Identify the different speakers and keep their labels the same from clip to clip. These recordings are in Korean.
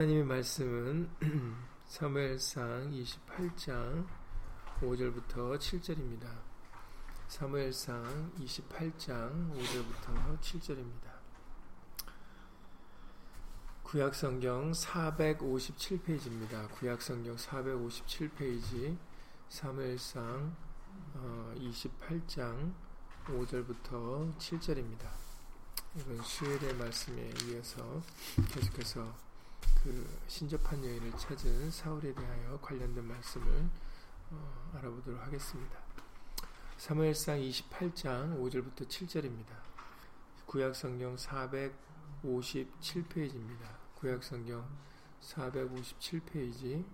Speaker 1: 하나님의 말씀은 사무엘상 28장 5절부터 7절입니다. 사무엘상 28장 5절부터 7절입니다. 구약성경 457페이지입니다. 구약성경 457페이지 사무엘상 28장 5절부터 7절입니다. 이번 수요일의 말씀에 이어서 계속해서 그 신접한 여인을 찾은 사울에 대하여 관련된 말씀을 어, 알아보도록 하겠습니다. 사무엘상 28장 5절부터 7절입니다. 구약성경 457페이지입니다. 구약성경 457페이지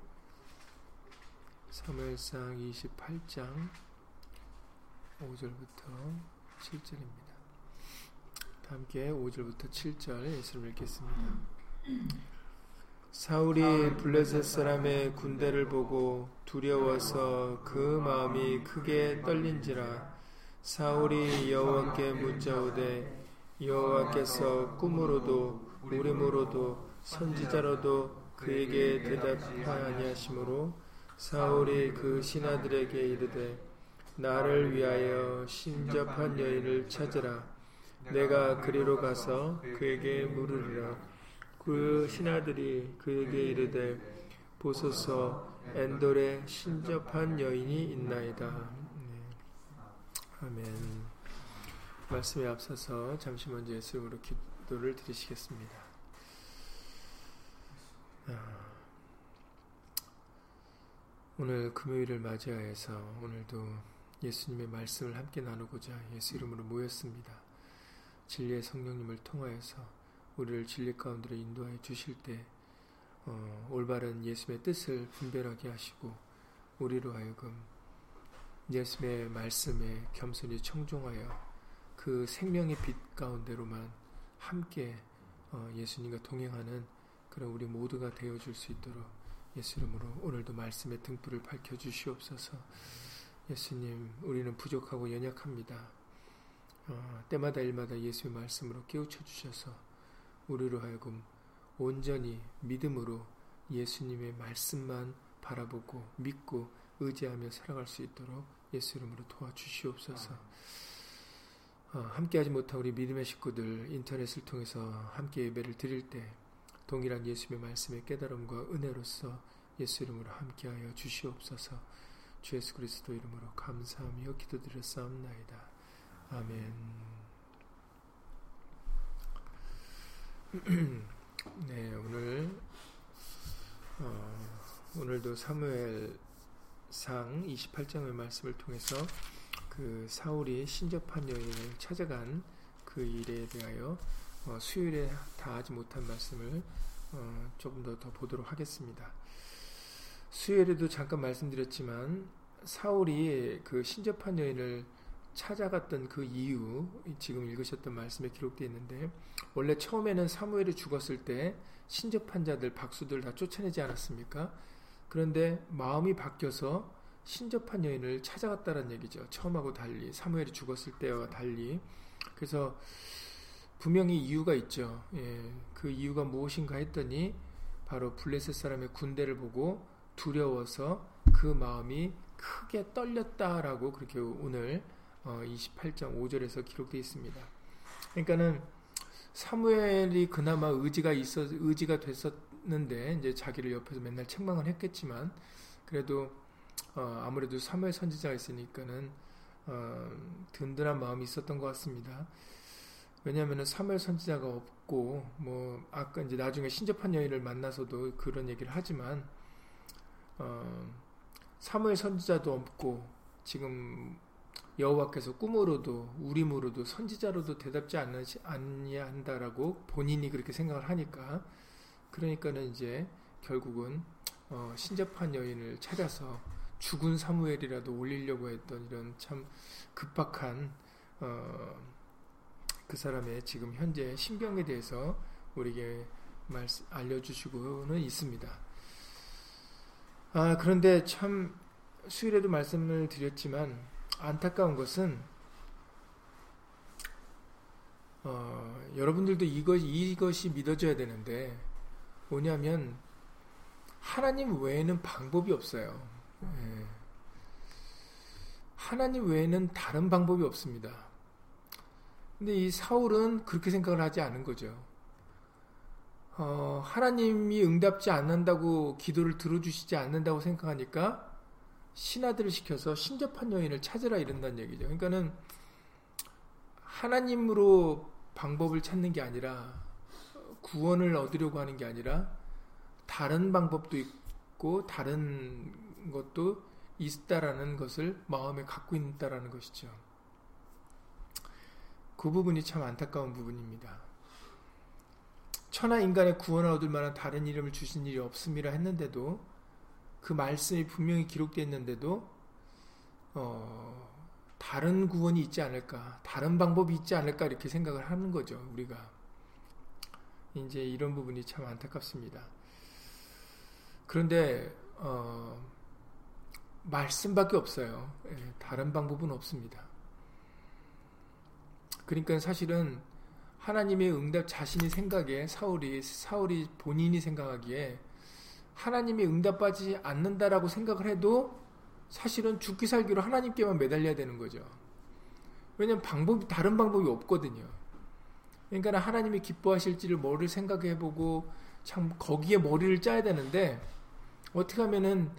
Speaker 1: 사무엘상 28장 5절부터 7절입니다. 함께 5절부터 7절 예수를 읽겠습니다. 사울이 블레셋 사람의 군대를 보고 두려워서 그 마음이 크게 떨린지라 사울이 여호와께 묻자오되 여호와께서 꿈으로도 우림으로도 선지자로도 그에게 대답하냐 하심으로 사울이 그 신하들에게 이르되 나를 위하여 신접한 여인을 찾으라. 내가 그리로 가서 그에게 물으리라 그 신하들이 그에게 이르되 보소서 엔돌에 신접한 여인이 있나이다. 네. 아멘. 말씀에 앞서서 잠시 먼저 예수님으로 기도를 드리시겠습니다. 아, 오늘 금요일을 맞이하여서 오늘도 예수님의 말씀을 함께 나누고자 예수 이름으로 모였습니다. 진리의 성령님을 통하여서 우리를 진리 가운데로 인도하여 주실 때 어, 올바른 예수의 뜻을 분별하게 하시고 우리로 하여금 예수의 말씀에 겸손히 청종하여 그 생명의 빛 가운데로만 함께 어, 예수님과 동행하는 그런 우리 모두가 되어줄 수 있도록 예수 이름으로 오늘도 말씀의 등불을 밝혀 주시옵소서 예수님 우리는 부족하고 연약합니다. 어, 때마다 일마다 예수의 말씀으로 깨우쳐 주셔서 우리로 하여금 온전히 믿음으로 예수님의 말씀만 바라보고 믿고 의지하며 살아갈 수 있도록 예수 이름으로 도와주시옵소서. 어, 함께하지 못한 우리 믿음의 식구들 인터넷을 통해서 함께 예배를 드릴 때 동일한 예수의 말씀의 깨달음과 은혜로서 예수 이름으로 함께하여 주시옵소서. 주 예수 그리스도 이름으로 감사하며 기도드렸사옵나이다. 아멘. 네, 오늘 어, 오늘도 사무엘상 28장의 말씀을 통해서 그 사울이 신접한 여인을 찾아간 그 일에 대하여 어, 수요일에 다 하지 못한 말씀을 어, 조금 더, 더 보도록 하겠습니다. 수요일에도 잠깐 말씀드렸지만 사울이 그 신접한 여인을 찾아갔던 그 이유 지금 읽으셨던 말씀에 기록되어 있는데 원래 처음에는 사무엘이 죽었을 때 신접한 자들 박수들 다 쫓아내지 않았습니까? 그런데 마음이 바뀌어서 신접한 여인을 찾아갔다는 얘기죠. 처음하고 달리 사무엘이 죽었을 때와 달리 그래서 분명히 이유가 있죠. 예, 그 이유가 무엇인가 했더니 바로 블레셋 사람의 군대를 보고 두려워서 그 마음이 크게 떨렸다라고 그렇게 오늘 28장 어, 5절에서 기록되어 있습니다. 그러니까는 사무엘이 그나마 의지가 있어 의지가 됐었는데 이제 자기를 옆에서 맨날 책망을 했겠지만 그래도 어, 아무래도 사무엘 선지자가 있으니까는 어, 든든한 마음이 있었던 것 같습니다. 왜냐하면 사무엘 선지자가 없고 뭐 아까 이제 나중에 신접한 여인을 만나서도 그런 얘기를 하지만 어, 사무엘 선지자도 없고 지금 여호와께서 꿈으로도 우림으로도 선지자로도 대답지 않냐 한다라고 본인이 그렇게 생각을 하니까 그러니까는 이제 결국은 어, 신접한 여인을 찾아서 죽은 사무엘이라도 올리려고 했던 이런 참 급박한 어, 그 사람의 지금 현재 신병에 대해서 우리에게 말씀, 알려주시고는 있습니다. 아 그런데 참 수일에도 말씀을 드렸지만 안타까운 것은 어, 여러분들도 이것, 이것이 믿어져야 되는데 뭐냐면 하나님 외에는 방법이 없어요. 예. 하나님 외에는 다른 방법이 없습니다. 근데 이 사울은 그렇게 생각을 하지 않은 거죠. 어, 하나님이 응답지 않는다고 기도를 들어주시지 않는다고 생각하니까 신하들을 시켜서 신접한 여인을 찾으라 이런다는 얘기죠. 그러니까는 하나님으로 방법을 찾는 게 아니라 구원을 얻으려고 하는 게 아니라 다른 방법도 있고 다른 것도 있다라는 것을 마음에 갖고 있다라는 것이죠. 그 부분이 참 안타까운 부분입니다. 천하 인간의 구원을 얻을 만한 다른 이름을 주신 일이 없음이라 했는데도 그 말씀이 분명히 기록되어 있는데도 어, 다른 구원이 있지 않을까, 다른 방법이 있지 않을까 이렇게 생각을 하는 거죠. 우리가 이제 이런 부분이 참 안타깝습니다. 그런데 어, 말씀밖에 없어요. 예, 다른 방법은 없습니다. 그러니까 사실은 하나님의 응답 자신이 생각에 사울이 사울이 본인이 생각하기에 하나님이 응답받지 않는다라고 생각을 해도 사실은 죽기 살기로 하나님께만 매달려야 되는 거죠. 왜냐하면 방법이 다른 방법이 없거든요. 그러니까 하나님이 기뻐하실지를 뭐를 생각해 보고 참 거기에 머리를 짜야 되는데 어떻게 하면은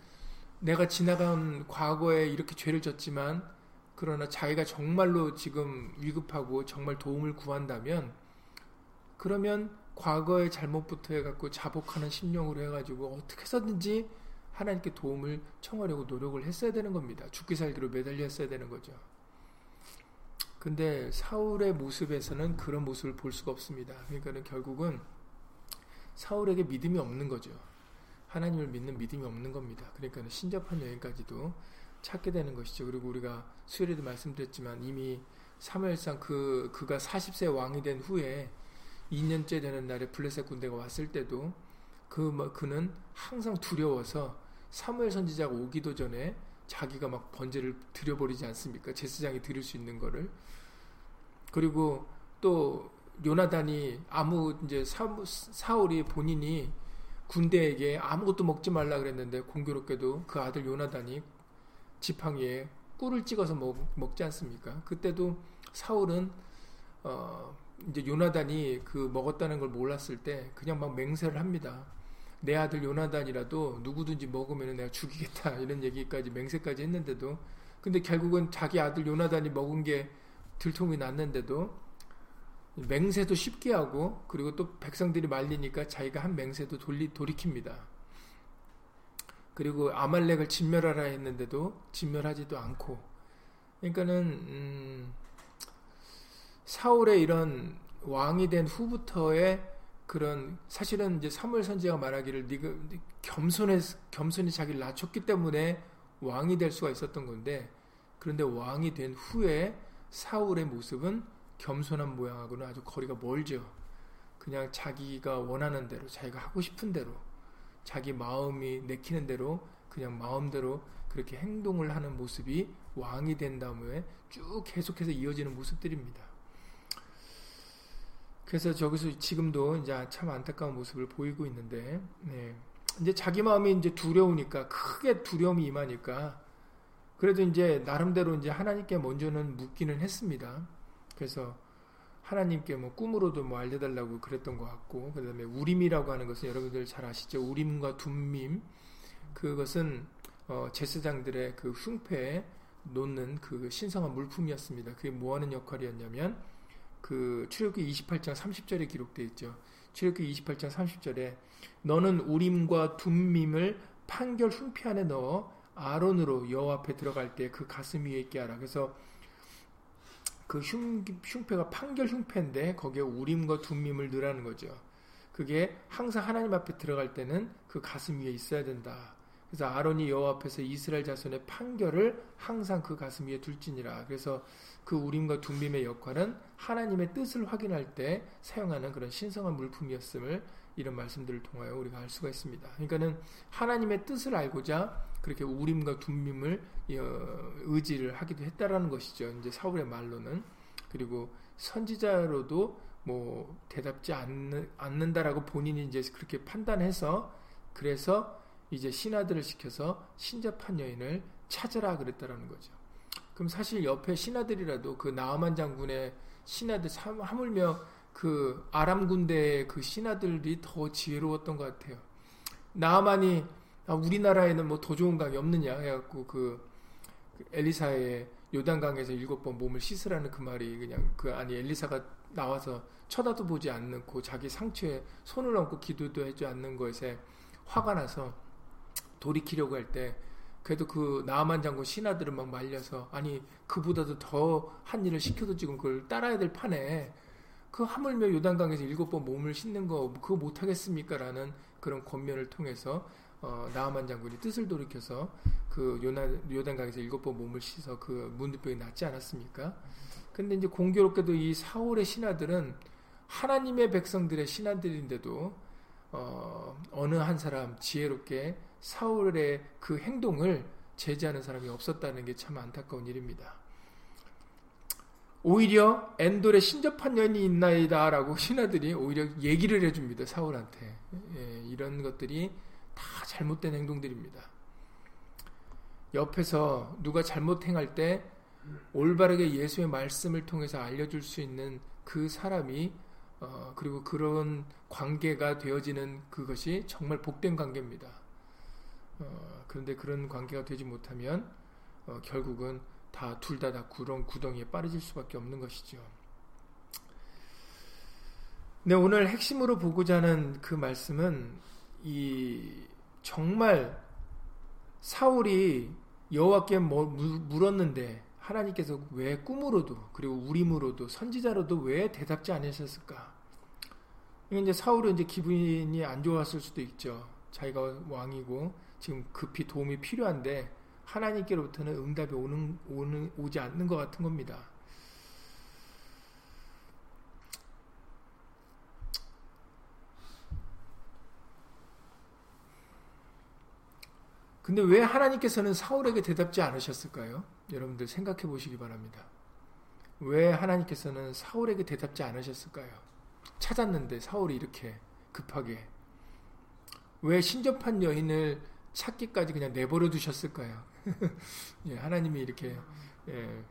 Speaker 1: 내가 지나간 과거에 이렇게 죄를 졌지만 그러나 자기가 정말로 지금 위급하고 정말 도움을 구한다면 그러면 과거의 잘못부터 해갖고 자복하는 심령으로 해가지고 어떻게 해서든지 하나님께 도움을 청하려고 노력을 했어야 되는 겁니다. 죽기 살기로 매달렸어야 되는 거죠. 근데 사울의 모습에서는 그런 모습을 볼 수가 없습니다. 그러니까는 결국은 사울에게 믿음이 없는 거죠. 하나님을 믿는 믿음이 없는 겁니다. 그러니까 신접한 여인까지도 찾게 되는 것이죠. 그리고 우리가 수요일에도 말씀드렸지만 이미 사무엘상 그 그가 40세 왕이 된 후에 2년째 되는 날에 블레셋 군대가 왔을 때도 그 뭐, 그는 항상 두려워서 사무엘 선지자가 오기도 전에 자기가 막 번제를 드려버리지 않습니까? 제사장이 드릴 수 있는 거를 그리고 또 요나단이 아무 이제 사, 사울이 본인이 군대에게 아무것도 먹지 말라 그랬는데 공교롭게도 그 아들 요나단이 지팡이에 꿀을 찍어서 먹, 먹지 않습니까? 그때도 사울은 어 이제 요나단이 그 먹었다는 걸 몰랐을 때 그냥 막 맹세를 합니다. 내 아들 요나단이라도 누구든지 먹으면 내가 죽이겠다 이런 얘기까지 맹세까지 했는데도 근데 결국은 자기 아들 요나단이 먹은 게 들통이 났는데도 맹세도 쉽게 하고 그리고 또 백성들이 말리니까 자기가 한 맹세도 돌리, 돌이킵니다. 그리고 아말렉을 진멸하라 했는데도 진멸하지도 않고 그러니까는 음, 사울의 이런 왕이 된 후부터의 그런 사실은 이제 사무엘 선지자가 말하기를 네가 겸손해 겸손히 자기를 낮췄기 때문에 왕이 될 수가 있었던 건데 그런데 왕이 된 후에 사울의 모습은 겸손한 모양하고는 아주 거리가 멀죠. 그냥 자기가 원하는 대로 자기가 하고 싶은 대로 자기 마음이 내키는 대로 그냥 마음대로 그렇게 행동을 하는 모습이 왕이 된 다음에 쭉 계속해서 이어지는 모습들입니다. 그래서 저기서 지금도 이제 참 안타까운 모습을 보이고 있는데, 네. 이제 자기 마음이 이제 두려우니까, 크게 두려움이 임하니까, 그래도 이제 나름대로 이제 하나님께 먼저는 묻기는 했습니다. 그래서 하나님께 뭐 꿈으로도 뭐 알려달라고 그랬던 것 같고 그 다음에 우림이라고 하는 것은 여러분들 잘 아시죠 우림과 둠밈 그것은 어, 제사장들의 그 흉패에 놓는 그 신성한 물품이었습니다. 그게 뭐 하는 역할이었냐면 그 출애굽기 28장 30절에 기록되어 있죠. 출애굽기 28장 30절에 너는 우림과 둠밈을 판결 흉패 안에 넣어 아론으로 여호와 앞에 들어갈 때 그 가슴 위에 있게 하라. 그래서 그 흉, 흉패가 판결 흉패인데 거기에 우림과 둠밈을 넣으라는 거죠. 그게 항상 하나님 앞에 들어갈 때는 그 가슴 위에 있어야 된다. 그래서 아론이 여호와 앞에서 이스라엘 자손의 판결을 항상 그 가슴 위에 둘지니라. 그래서 그 우림과 둠밈의 역할은 하나님의 뜻을 확인할 때 사용하는 그런 신성한 물품이었음을 이런 말씀들을 통하여 우리가 알 수가 있습니다. 그러니까는 하나님의 뜻을 알고자 그렇게 우림과 둠밈을 어, 의지를 하기도 했다라는 것이죠. 이제 사울의 말로는 그리고 선지자로도 뭐 대답지 않는, 않는다라고 본인이 이제 그렇게 판단해서 그래서 이제 신하들을 시켜서 신접한 여인을 찾으라 그랬다라는 거죠. 그럼 사실 옆에 신하들이라도 그 나아만 장군의 신하들 하물며 그 아람 군대의 그 신하들이 더 지혜로웠던 것 같아요. 나아만이 아, 우리나라에는 뭐 더 좋은 강이 없느냐 해갖고 그 엘리사의 요단강에서 일곱 번 몸을 씻으라는 그 말이 그냥 그 아니 엘리사가 나와서 쳐다도 보지 않고 자기 상처에 손을 얹고 기도도 하지 않는 것에 화가 나서 돌이키려고 할 때 그래도 그 나아만 장군 신하들은 막 말려서 아니 그보다도 더 한 일을 시켜도 지금 그걸 따라야 될 판에 그 하물며 요단강에서 일곱 번 몸을 씻는 거 그거 못하겠습니까? 라는 그런 권면을 통해서 어, 나아만 장군이 뜻을 돌이켜서 그 요나, 요단강에서 일곱 번 몸을 씻어 그 문드병이 낫지 않았습니까? 근데 이제 공교롭게도 이 사울의 신하들은 하나님의 백성들의 신하들인데도 어, 어느 한 사람 지혜롭게 사울의 그 행동을 제지하는 사람이 없었다는 게 참 안타까운 일입니다. 오히려 엔돌에 신접한 년이 있나이다라고 신하들이 오히려 얘기를 해줍니다 사울한테 예, 이런 것들이 다 잘못된 행동들입니다. 옆에서 누가 잘못 행할 때 올바르게 예수의 말씀을 통해서 알려줄 수 있는 그 사람이 어, 그리고 그런 관계가 되어지는 그것이 정말 복된 관계입니다. 어, 그런데 그런 관계가 되지 못하면 어, 결국은 다 둘 다다 구렁 구덩이에 빠져질 수밖에 없는 것이죠. 네, 오늘 핵심으로 보고자 하는 그 말씀은 이 정말 사울이 여호와께 뭐 물었는데 하나님께서 왜 꿈으로도 그리고 우림으로도 선지자로도 왜 대답지 않으셨을까? 이제 사울은 이제 기분이 안 좋았을 수도 있죠. 자기가 왕이고 지금 급히 도움이 필요한데 하나님께로부터는 응답이 오는, 오는 오지 않는 것 같은 겁니다. 근데 왜 하나님께서는 사울에게 대답지 않으셨을까요? 여러분들 생각해 보시기 바랍니다. 왜 하나님께서는 사울에게 대답지 않으셨을까요? 찾았는데 사울이 이렇게 급하게 왜 신접한 여인을 찾기까지 그냥 내버려 두셨을까요? 예, 하나님이 이렇게 예,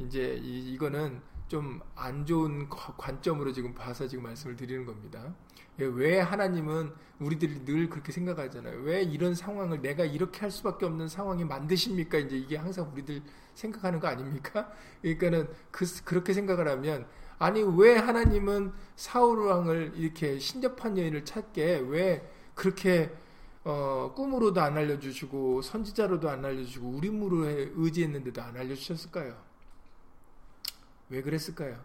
Speaker 1: 이제 이, 이거는 좀 안 좋은 관점으로 지금 봐서 지금 말씀을 드리는 겁니다. 예, 왜 하나님은 우리들이 늘 그렇게 생각하잖아요. 왜 이런 상황을 내가 이렇게 할 수밖에 없는 상황이 만드십니까? 이제 이게 항상 우리들 생각하는 거 아닙니까? 그러니까는 그, 그렇게 생각을 하면 아니 왜 하나님은 사울 왕을 이렇게 신접한 여인을 찾게 왜 그렇게 어, 꿈으로도 안 알려주시고 선지자로도 안 알려주시고 우림으로 의지했는데도 안 알려주셨을까요? 왜 그랬을까요?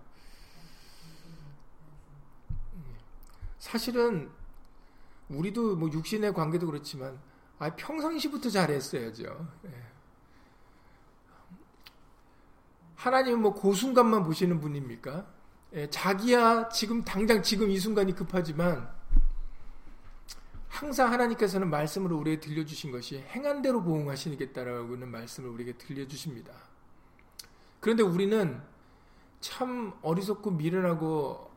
Speaker 1: 사실은 우리도 뭐 육신의 관계도 그렇지만 아 평상시부터 잘했어야죠. 예. 하나님은 뭐 그 순간만 보시는 분입니까? 예, 자기야 지금 당장 지금 이 순간이 급하지만 항상 하나님께서는 말씀으로 우리에게 들려주신 것이 행한 대로 보응하시겠다라고는 말씀을 우리에게 들려주십니다. 그런데 우리는 참 어리석고 미련하고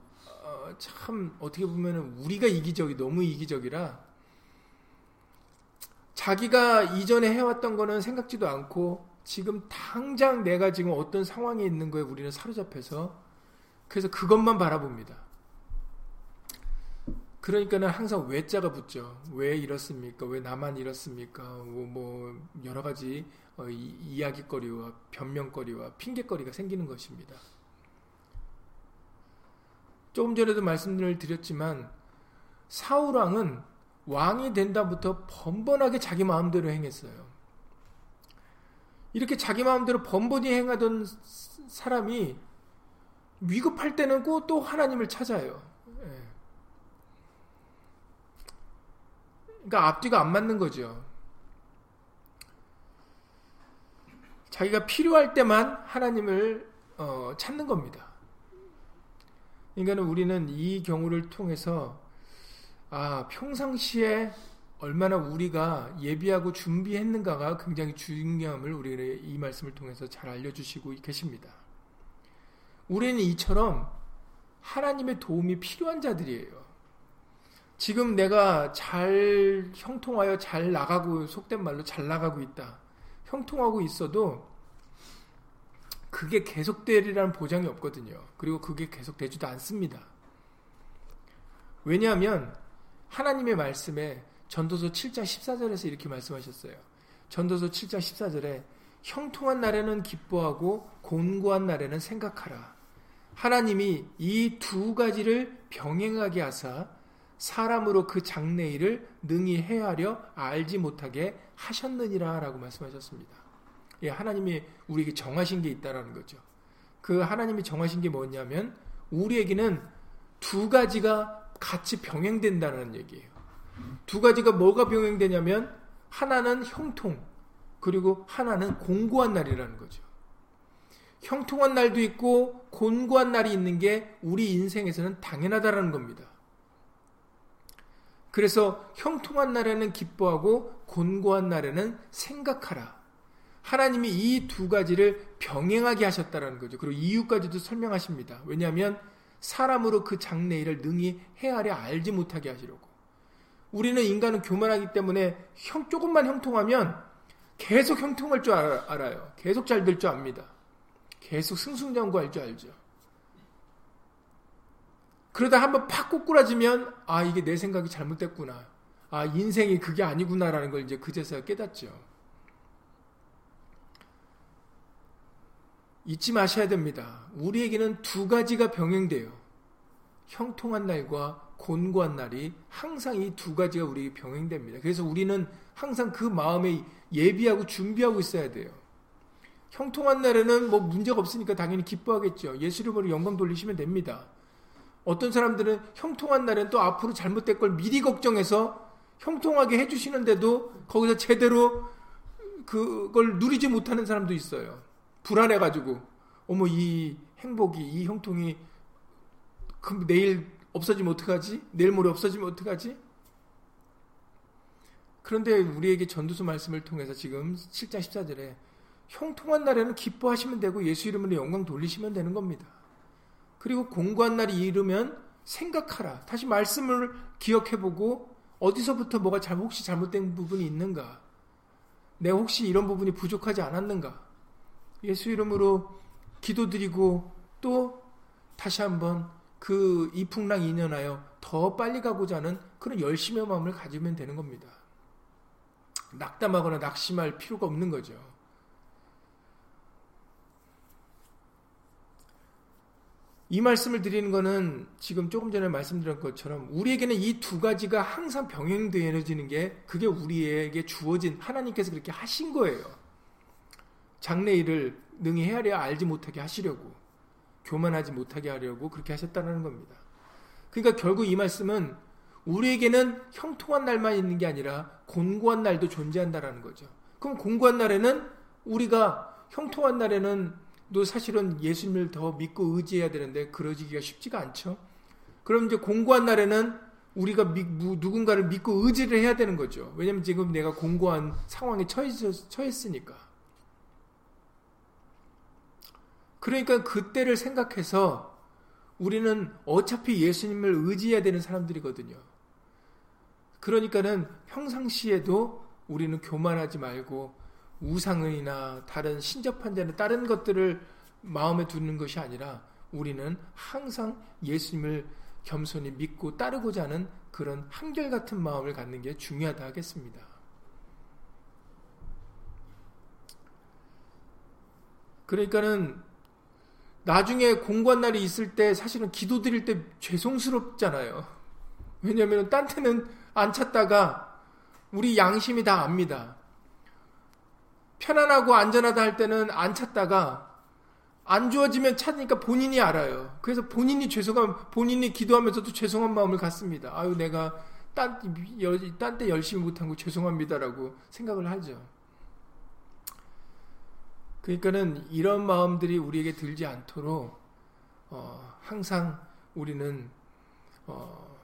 Speaker 1: 참 어떻게 보면 우리가 이기적이 너무 이기적이라 자기가 이전에 해왔던 거는 생각지도 않고 지금 당장 내가 지금 어떤 상황에 있는 거에 우리는 사로잡혀서 그래서 그것만 바라봅니다. 그러니까는 항상 왜자가 붙죠. 왜 이렇습니까? 왜 나만 이렇습니까? 뭐, 뭐 여러 가지 어, 이 야기거리와 변명거리와 핑계거리가 생기는 것입니다. 조금 전에도 말씀을 드렸지만 사울 왕은 왕이 된다부터 번번하게 자기 마음대로 행했어요. 이렇게 자기 마음대로 번번이 행하던 사람이 위급할 때는 꼭 또 하나님을 찾아요. 예. 그러니까 앞뒤가 안 맞는 거죠. 자기가 필요할 때만 하나님을 어, 찾는 겁니다. 그러니까 우리는 이 경우를 통해서 아, 평상시에 얼마나 우리가 예비하고 준비했는가가 굉장히 중요함을 우리가 이 말씀을 통해서 잘 알려주시고 계십니다. 우리는 이처럼 하나님의 도움이 필요한 자들이에요. 지금 내가 잘 형통하여 잘 나가고 속된 말로 잘 나가고 있다. 형통하고 있어도 그게 계속되리라는 보장이 없거든요. 그리고 그게 계속되지도 않습니다. 왜냐하면 하나님의 말씀에 전도서 7장 14절에서 이렇게 말씀하셨어요. 전도서 7장 14절에 형통한 날에는 기뻐하고 곤고한 날에는 생각하라. 하나님이 이 두 가지를 병행하게 하사 사람으로 그 장래 일을 능히 헤아려 알지 못하게 하셨느니라 라고 말씀하셨습니다. 예, 하나님이 우리에게 정하신 게 있다라는 거죠. 그 하나님이 정하신 게 뭐냐면 우리에게는 두 가지가 같이 병행된다는 얘기예요. 두 가지가 뭐가 병행되냐면 하나는 형통 그리고 하나는 공고한 날이라는 거죠. 형통한 날도 있고 곤고한 날이 있는 게 우리 인생에서는 당연하다라는 겁니다. 그래서 형통한 날에는 기뻐하고 곤고한 날에는 생각하라. 하나님이 이 두 가지를 병행하게 하셨다라는 거죠. 그리고 이유까지도 설명하십니다. 왜냐하면 사람으로 그 장래일을 능히 헤아려 알지 못하게 하시려고. 우리는 인간은 교만하기 때문에 형 조금만 형통하면 계속 형통할 줄 알아요. 계속 잘 될 줄 압니다. 계속 승승장구할 줄 알죠. 그러다 한번 팍 꼬꾸라지면 아 이게 내 생각이 잘못됐구나. 아 인생이 그게 아니구나라는 걸 이제 그제서야 깨닫죠. 잊지 마셔야 됩니다. 우리에게는 두 가지가 병행돼요. 형통한 날과 곤고한 날이 항상 이 두 가지가 우리에게 병행됩니다. 그래서 우리는 항상 그 마음에 예비하고 준비하고 있어야 돼요. 형통한 날에는 뭐 문제가 없으니까 당연히 기뻐하겠죠. 예수 이름으로 영광 돌리시면 됩니다. 어떤 사람들은 형통한 날엔 또 앞으로 잘못될 걸 미리 걱정해서 형통하게 해주시는데도 거기서 제대로 그걸 누리지 못하는 사람도 있어요. 불안해가지고 어머 이 행복이 이 형통이 그 내일 없어지면 어떡하지? 내일 모레 없어지면 어떡하지? 그런데 우리에게 전두수 말씀을 통해서 지금 7장 14절에 형통한 날에는 기뻐하시면 되고 예수 이름으로 영광 돌리시면 되는 겁니다. 그리고 공고한 날이 이르면 생각하라. 다시 말씀을 기억해보고 어디서부터 뭐가 잘 혹시 잘못된 부분이 있는가? 내가 혹시 이런 부분이 부족하지 않았는가? 예수 이름으로 기도드리고 또 다시 한번 그 이풍랑 인연하여 더 빨리 가고자 하는 그런 열심의 마음을 가지면 되는 겁니다. 낙담하거나 낙심할 필요가 없는 거죠. 이 말씀을 드리는 것은 지금 조금 전에 말씀드린 것처럼 우리에게는 이 두 가지가 항상 병행되어지는 게 그게 우리에게 주어진 하나님께서 그렇게 하신 거예요. 장래 일을 능히 헤아려 알지 못하게 하시려고 교만하지 못하게 하려고 그렇게 하셨다는 겁니다. 그러니까 결국 이 말씀은 우리에게는 형통한 날만 있는 게 아니라 곤고한 날도 존재한다라는 거죠. 그럼 곤고한 날에는 우리가 형통한 날에는 또 사실은 예수님을 더 믿고 의지해야 되는데 그러지기가 쉽지가 않죠. 그럼 이제 공고한 날에는 우리가 미, 누군가를 믿고 의지를 해야 되는 거죠. 왜냐면 지금 내가 공고한 상황에 처했, 처했으니까. 그러니까 그때를 생각해서 우리는 어차피 예수님을 의지해야 되는 사람들이거든요. 그러니까는 평상시에도 우리는 교만하지 말고 우상이나 다른 신접한 자는 다른 것들을 마음에 두는 것이 아니라 우리는 항상 예수님을 겸손히 믿고 따르고자 하는 그런 한결같은 마음을 갖는 게 중요하다 하겠습니다. 그러니까는 나중에 공부한 날이 있을 때 사실은 기도 드릴 때 죄송스럽잖아요. 왜냐하면 딴 때는 안 찾다가 우리 양심이 다 압니다. 편안하고 안전하다 할 때는 안 찾다가 안 좋아지면 찾으니까 본인이 알아요. 그래서 본인이 죄송한 본인이 기도하면서도 죄송한 마음을 갖습니다. 아유 내가 딴때 열심히 못한 거 죄송합니다라고 생각을 하죠. 그러니까는 이런 마음들이 우리에게 들지 않도록 어, 항상 우리는 어,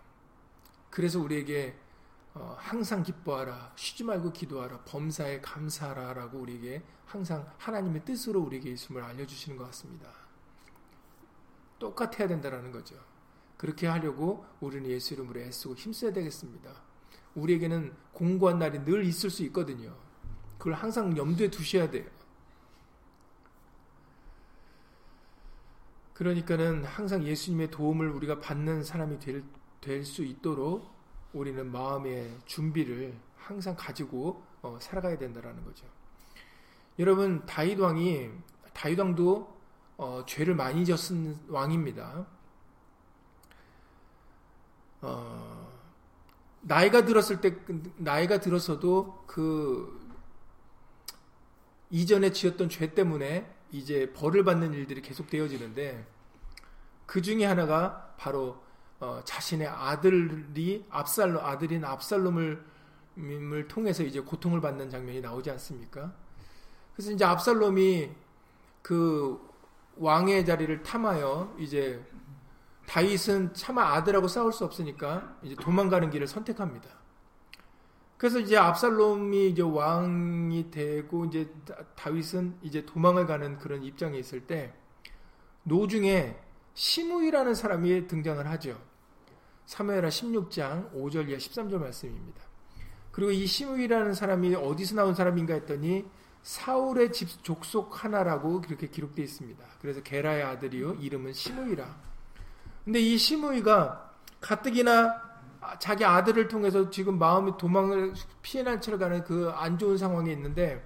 Speaker 1: 그래서 우리에게 어, 항상 기뻐하라, 쉬지 말고 기도하라, 범사에 감사하라라고 우리에게 항상 하나님의 뜻으로 우리에게 있음을 알려주시는 것 같습니다. 똑같아야 된다는 거죠. 그렇게 하려고 우리는 예수 이름으로 애쓰고 힘써야 되겠습니다. 우리에게는 공고한 날이 늘 있을 수 있거든요. 그걸 항상 염두에 두셔야 돼요. 그러니까는 항상 예수님의 도움을 우리가 받는 사람이 될 수 있도록 우리는 마음의 준비를 항상 가지고 어, 살아가야 된다라는 거죠. 여러분 다윗 왕이 다윗 왕도 어, 죄를 많이 졌은 왕입니다. 어, 나이가 들었을 때 나이가 들어서도 그 이전에 지었던 죄 때문에 이제 벌을 받는 일들이 계속 되어지는데 그 중에 하나가 바로 어, 자신의 아들이 압살롬 아들인 압살롬을 을 통해서 이제 고통을 받는 장면이 나오지 않습니까? 그래서 이제 압살롬이 그 왕의 자리를 탐하여 이제 다윗은 차마 아들하고 싸울 수 없으니까 이제 도망가는 길을 선택합니다. 그래서 이제 압살롬이 이제 왕이 되고 이제 다윗은 이제 도망을 가는 그런 입장에 있을 때 노중에 시므이라는 사람이 등장을 하죠. 사무엘하 16장 5절 이하 13절 말씀입니다. 그리고 이 시므이라는 사람이 어디서 나온 사람인가 했더니 사울의 집 족속 하나라고 그렇게 기록되어 있습니다. 그래서 게라의 아들이요 이름은 시므이라. 근데 이 시므이가 가뜩이나 자기 아들을 통해서 지금 마음이 도망을 피해난 채로 가는 그 안 좋은 상황에 있는데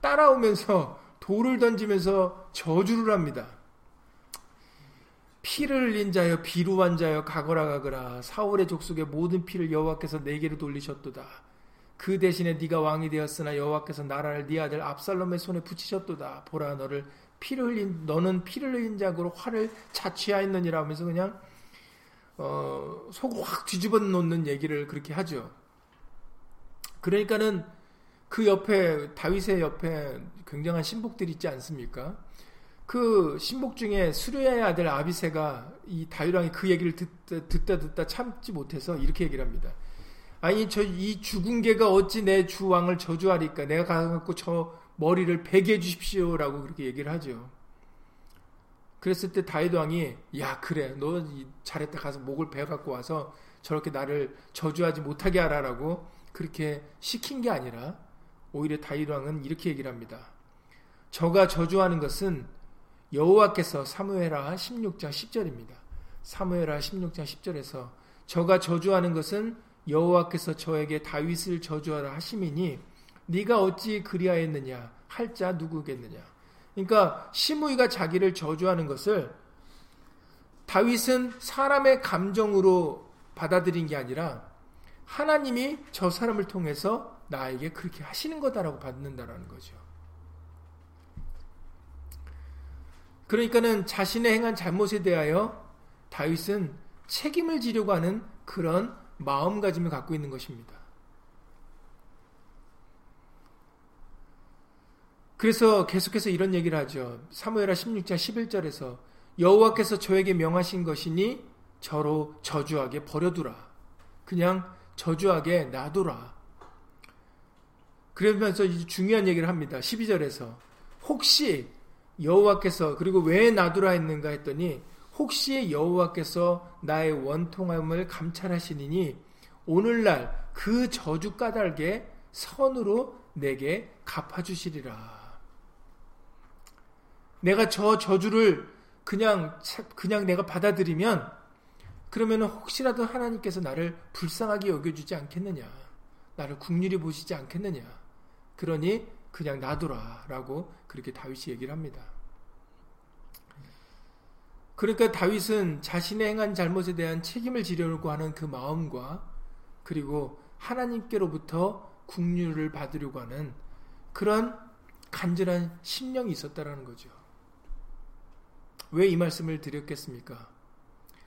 Speaker 1: 따라오면서 돌을 던지면서 저주를 합니다. 피를 흘린 자여 비루한 자여 가거라 가거라 사울의 족속의 모든 피를 여호와께서 내게로 돌리셨도다. 그 대신에 네가 왕이 되었으나 여호와께서 나라를 네 아들 압살롬의 손에 붙이셨도다. 보라 너를 피를 흘린 너는 피를 흘린 자고로 화를 자취하였느니라 하면서 그냥 어, 속을 확 뒤집어 놓는 얘기를 그렇게 하죠. 그러니까는 그 옆에 다윗의 옆에 굉장한 신복들이 있지 않습니까? 그 신복 중에 수르야의 아들 아비세가 이 다윗왕이 그 얘기를 듣다, 듣다 듣다 참지 못해서 이렇게 얘기를 합니다. 아니 저 이 죽은 개가 어찌 내 주왕을 저주하리까 내가 가갖고 저 머리를 베게 해 주십시오라고 그렇게 얘기를 하죠. 그랬을 때 다윗 왕이 야 그래 너 잘했다 가서 목을 베어 갖고 와서 저렇게 나를 저주하지 못하게 하라라고 그렇게 시킨 게 아니라 오히려 다윗 왕은 이렇게 얘기를 합니다. 저가 저주하는 것은 여호와께서 사무엘하 16장 10절입니다. 사무엘하 16장 10절에서 저가 저주하는 것은 여호와께서 저에게 다윗을 저주하라 하심이니 네가 어찌 그리하였느냐 할 자 누구겠느냐. 그러니까 시므이가 자기를 저주하는 것을 다윗은 사람의 감정으로 받아들인 게 아니라 하나님이 저 사람을 통해서 나에게 그렇게 하시는 거다라고 받는다라는 거죠. 그러니까는 자신의 행한 잘못에 대하여 다윗은 책임을 지려고 하는 그런 마음가짐을 갖고 있는 것입니다. 그래서 계속해서 이런 얘기를 하죠. 사무엘하 16장 11절에서 여호와께서 저에게 명하신 것이니 저로 저주하게 버려두라. 그냥 저주하게 놔두라. 그러면서 중요한 얘기를 합니다. 12절에서 혹시 여호와께서 그리고 왜 놔두라 했는가 했더니 혹시 여호와께서 나의 원통함을 감찰하시니니 오늘날 그 저주 까닭에 선으로 내게 갚아주시리라. 내가 저 저주를 그냥 그냥 내가 받아들이면 그러면 혹시라도 하나님께서 나를 불쌍하게 여겨주지 않겠느냐, 나를 국률이 보시지 않겠느냐. 그러니 그냥 놔두라라고 그렇게 다윗이 얘기를 합니다. 그러니까 다윗은 자신의 행한 잘못에 대한 책임을 지려고 하는 그 마음과 그리고 하나님께로부터 국류를 받으려고 하는 그런 간절한 심령이 있었다라는 거죠. 왜 이 말씀을 드렸겠습니까?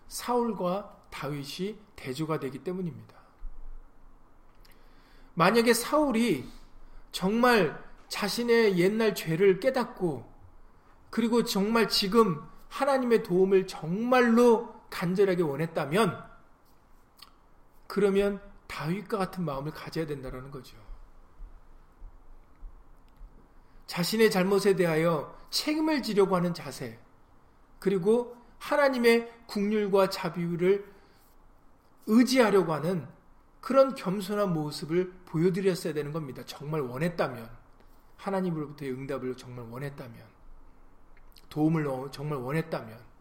Speaker 1: 사울과 다윗이 대조가 되기 때문입니다. 만약에 사울이 정말 자신의 옛날 죄를 깨닫고 그리고 정말 지금 하나님의 도움을 정말로 간절하게 원했다면 그러면 다윗과 같은 마음을 가져야 된다는 거죠. 자신의 잘못에 대하여 책임을 지려고 하는 자세, 그리고 하나님의 국률과 자비를 의지하려고 하는 그런 겸손한 모습을 보여드렸어야 되는 겁니다. 정말 원했다면 하나님으로부터의 응답을 정말 원했다면 도움을 정말 원했다면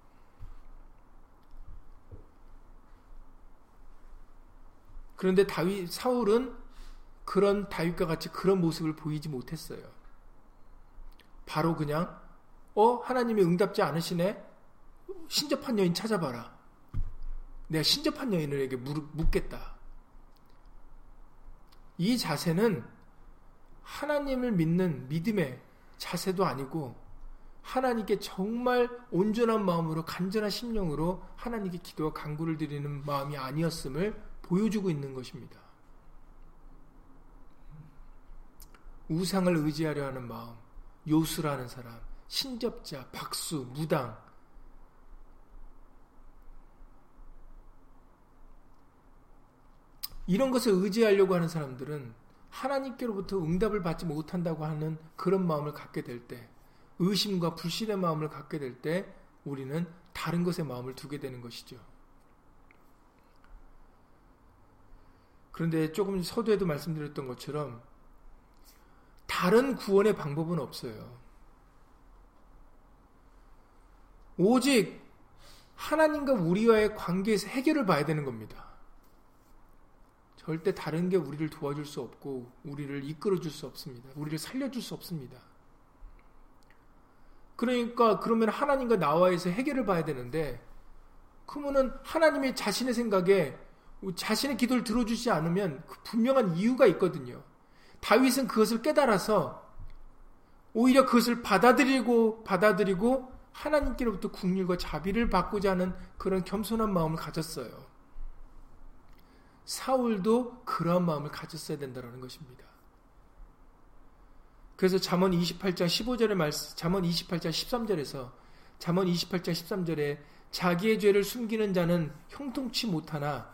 Speaker 1: 그런데 다윗 사울은 그런 다윗과 같이 그런 모습을 보이지 못했어요. 바로 그냥 어 하나님이 응답지 않으시네 신접한 여인 찾아봐라. 내가 신접한 여인에게 묻겠다. 이 자세는 하나님을 믿는 믿음의 자세도 아니고 하나님께 정말 온전한 마음으로 간절한 심령으로 하나님께 기도와 간구를 드리는 마음이 아니었음을 보여주고 있는 것입니다. 우상을 의지하려 하는 마음, 요술하는 사람, 신접자, 박수, 무당, 이런 것을 의지하려고 하는 사람들은 하나님께로부터 응답을 받지 못한다고 하는 그런 마음을 갖게 될 때, 의심과 불신의 마음을 갖게 될 때, 우리는 다른 것에 마음을 두게 되는 것이죠. 그런데 조금 서두에도 말씀드렸던 것처럼 다른 구원의 방법은 없어요. 오직 하나님과 우리와의 관계에서 해결을 봐야 되는 겁니다. 절대 다른 게 우리를 도와줄 수 없고 우리를 이끌어 줄 수 없습니다. 우리를 살려 줄 수 없습니다. 그러니까 그러면 하나님과 나와에서 해결을 봐야 되는데 그러면은 하나님이 자신의 생각에 자신의 기도를 들어주지 않으면 그 분명한 이유가 있거든요. 다윗은 그것을 깨달아서 오히려 그것을 받아들이고 받아들이고 하나님께로부터 국률과 자비를 받고자 하는 그런 겸손한 마음을 가졌어요. 사울도 그러한 마음을 가졌어야 된다는 것입니다. 그래서 잠언 28장 15절의 말씀, 잠언 28장 13절에서 잠언 28장 13절에 자기의 죄를 숨기는 자는 형통치 못하나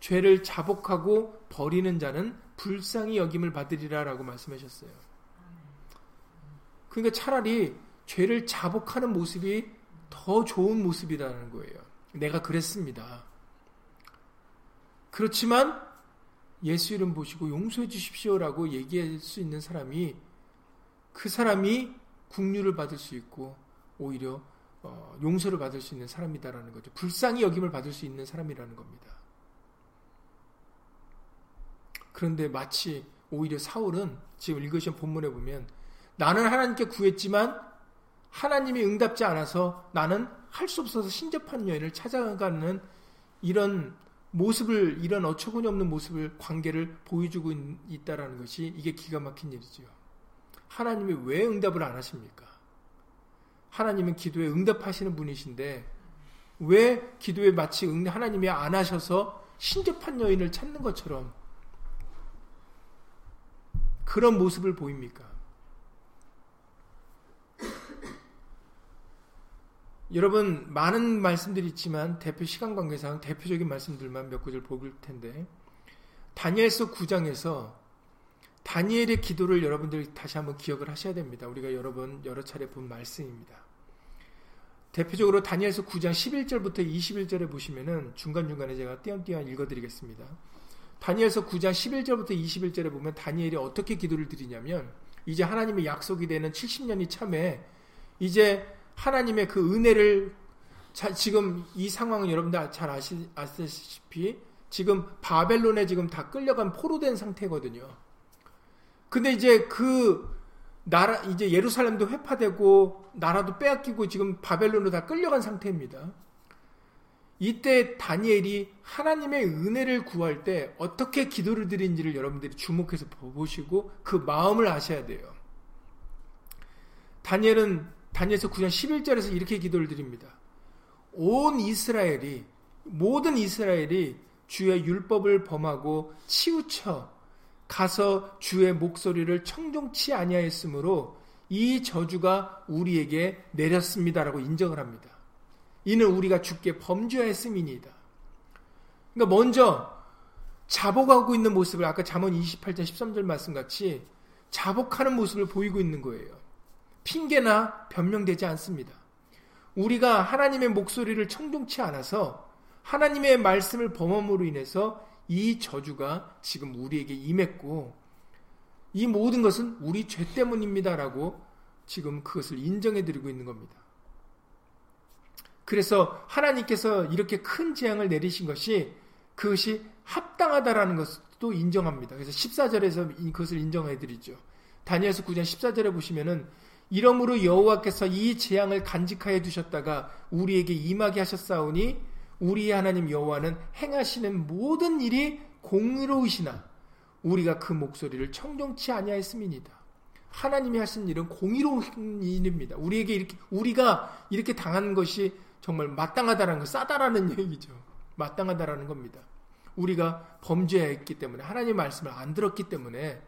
Speaker 1: 죄를 자복하고 버리는 자는 불쌍히 여김을 받으리라라고 말씀하셨어요. 그러니까 차라리 죄를 자복하는 모습이 더 좋은 모습이라는 거예요. 내가 그랬습니다. 그렇지만 예수 이름 보시고 용서해 주십시오라고 얘기할 수 있는 사람이 그 사람이 국류를 받을 수 있고 오히려 어, 용서를 받을 수 있는 사람이다라는 거죠. 불쌍히 여김을 받을 수 있는 사람이라는 겁니다. 그런데 마치 오히려 사울은 지금 읽으신 본문에 보면 나는 하나님께 구했지만 하나님이 응답지 않아서 나는 할 수 없어서 신접한 여인을 찾아가는 이런 모습을 이런 어처구니 없는 모습을 관계를 보여주고 있다라는 것이 이게 기가 막힌 일이죠. 하나님이 왜 응답을 안 하십니까? 하나님은 기도에 응답하시는 분이신데 왜 기도에 마치 하나님이 안 하셔서 신접한 여인을 찾는 것처럼 그런 모습을 보입니까? 여러분 많은 말씀들이 있지만 대표 시간 관계상 대표적인 말씀들만 몇 구절 볼 텐데 다니엘서 9장에서 다니엘의 기도를 여러분들 다시 한번 기억을 하셔야 됩니다. 우리가 여러 번 여러 차례 본 말씀입니다. 대표적으로 다니엘서 9장 11절부터 21절에 보시면은 중간중간에 제가 띄엄띄엄 읽어드리겠습니다. 다니엘서 9장 11절부터 21절에 보면 다니엘이 어떻게 기도를 드리냐면 이제 하나님의 약속이 되는 70년이 참에 이제 하나님의 그 은혜를 자, 지금 이 상황은 여러분들 잘 아시, 아시다시피 지금 바벨론에 지금 다 끌려간 포로된 상태거든요. 근데 이제 그 나라 이제 예루살렘도 회파되고 나라도 빼앗기고 지금 바벨론으로 다 끌려간 상태입니다. 이때 다니엘이 하나님의 은혜를 구할 때 어떻게 기도를 드린지를 여러분들이 주목해서 보시고 그 마음을 아셔야 돼요. 다니엘은 다니엘서 9장 11절에서 이렇게 기도를 드립니다. 온 이스라엘이 모든 이스라엘이 주의 율법을 범하고 치우쳐 가서 주의 목소리를 청종치 아니하였으므로 이 저주가 우리에게 내렸습니다라고 인정을 합니다. 이는 우리가 죽게 범죄하였음이니이다. 그러니까 먼저 자복하고 있는 모습을 아까 잠언 28장 13절 말씀 같이 자복하는 모습을 보이고 있는 거예요. 핑계나 변명되지 않습니다. 우리가 하나님의 목소리를 청종치 않아서 하나님의 말씀을 범함으로 인해서 이 저주가 지금 우리에게 임했고 이 모든 것은 우리 죄 때문입니다라고 지금 그것을 인정해 드리고 있는 겁니다. 그래서 하나님께서 이렇게 큰 재앙을 내리신 것이 그것이 합당하다라는 것도 인정합니다. 그래서 14절에서 그것을 인정해 드리죠. 다니엘서 9장 14절에 보시면은 이러므로 여호와께서 이 재앙을 간직하여 두셨다가 우리에게 임하게 하셨사오니 우리 하나님 여호와는 행하시는 모든 일이 공의로우시나 우리가 그 목소리를 청정치 아니하였음이니다. 하나님이 하신 일은 공의로운 일입니다. 우리에게 이렇게 우리가 이렇게 당한 것이 정말 마땅하다라는 거, 싸다라는 얘기죠. 마땅하다라는 겁니다. 우리가 범죄했기 때문에 하나님 말씀을 안 들었기 때문에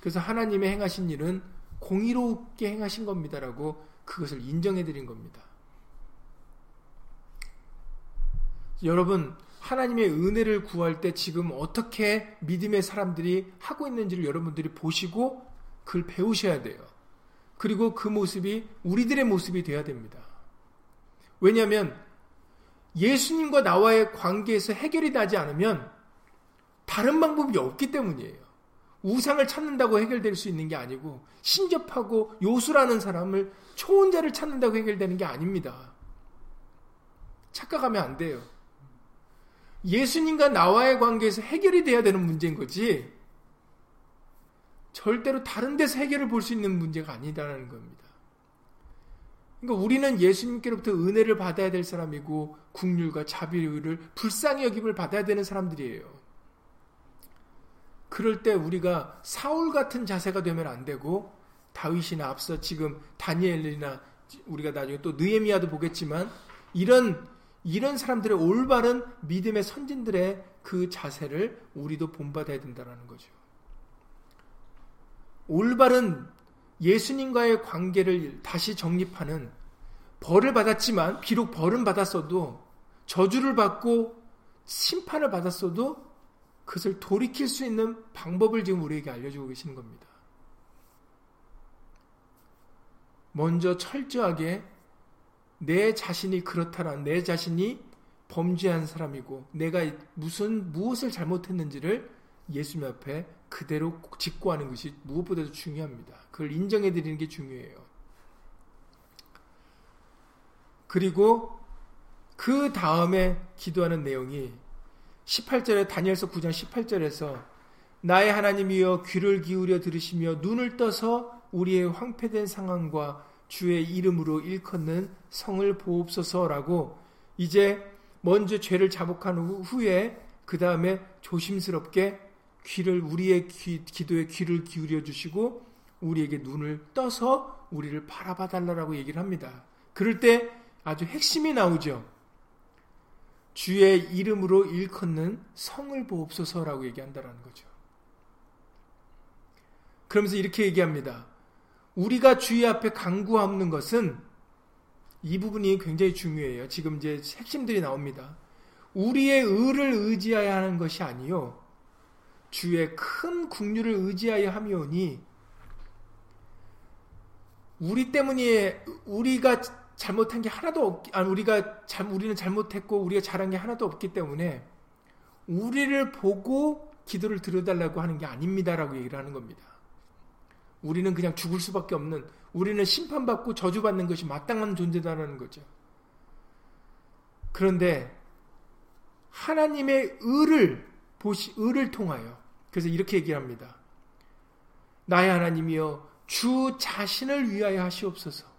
Speaker 1: 그래서 하나님의 행하신 일은 공의롭게 행하신 겁니다라고 그것을 인정해 드린 겁니다. 여러분, 하나님의 은혜를 구할 때 지금 어떻게 믿음의 사람들이 하고 있는지를 여러분들이 보시고 그걸 배우셔야 돼요. 그리고 그 모습이 우리들의 모습이 되어야 됩니다. 왜냐하면 예수님과 나와의 관계에서 해결이 나지 않으면 다른 방법이 없기 때문이에요. 우상을 찾는다고 해결될 수 있는 게 아니고 신접하고 요수라는 사람을 초혼자를 찾는다고 해결되는 게 아닙니다. 착각하면 안 돼요. 예수님과 나와의 관계에서 해결이 돼야 되는 문제인 거지 절대로 다른 데서 해결을 볼 수 있는 문제가 아니다라는 겁니다. 그러니까 우리는 예수님께로부터 은혜를 받아야 될 사람이고 국률과 자비를 불쌍히 여김을 받아야 되는 사람들이에요. 그럴 때 우리가 사울 같은 자세가 되면 안 되고 다윗이나 앞서 지금 다니엘이나 우리가 나중에 또 느헤미야도 보겠지만 이런 이런 사람들의 올바른 믿음의 선진들의 그 자세를 우리도 본받아야 된다는 거죠. 올바른 예수님과의 관계를 다시 정립하는 벌을 받았지만 비록 벌은 받았어도 저주를 받고 심판을 받았어도 그것을 돌이킬 수 있는 방법을 지금 우리에게 알려주고 계시는 겁니다. 먼저 철저하게 내 자신이 그렇다란 내 자신이 범죄한 사람이고 내가 무슨 무엇을 잘못했는지를 예수님 앞에 그대로 직고하는 것이 무엇보다도 중요합니다. 그걸 인정해 드리는 게 중요해요. 그리고 그 다음에 기도하는 내용이 18절에 다니엘서 9장 18절에서 나의 하나님이여 귀를 기울여 들으시며 눈을 떠서 우리의 황폐된 상황과 주의 이름으로 일컫는 성을 보옵소서라고 이제 먼저 죄를 자복한 후에 그 다음에 조심스럽게 귀를 우리의 귀, 기도에 귀를 기울여 주시고 우리에게 눈을 떠서 우리를 바라봐 달라라고 얘기를 합니다. 그럴 때 아주 핵심이 나오죠. 주의 이름으로 일컫는 성을 보옵소서라고 얘기한다라는 거죠. 그러면서 이렇게 얘기합니다. 우리가 주의 앞에 강구하는 것은 이 부분이 굉장히 중요해요. 지금 이제 핵심들이 나옵니다. 우리의 의를 의지하여 하는 것이 아니요. 주의 큰 국류를 의지하여 하며니 우리 때문에 우리가 잘못한 게 하나도 없, 아니 우리가 잘 우리는 잘못했고 우리가 잘한 게 하나도 없기 때문에 우리를 보고 기도를 들어달라고 하는 게 아닙니다라고 얘기를 하는 겁니다. 우리는 그냥 죽을 수밖에 없는 우리는 심판받고 저주받는 것이 마땅한 존재다라는 거죠. 그런데 하나님의 의를 보시 의를 통하여 그래서 이렇게 얘기합니다. 나의 하나님이여 주 자신을 위하여 하시옵소서.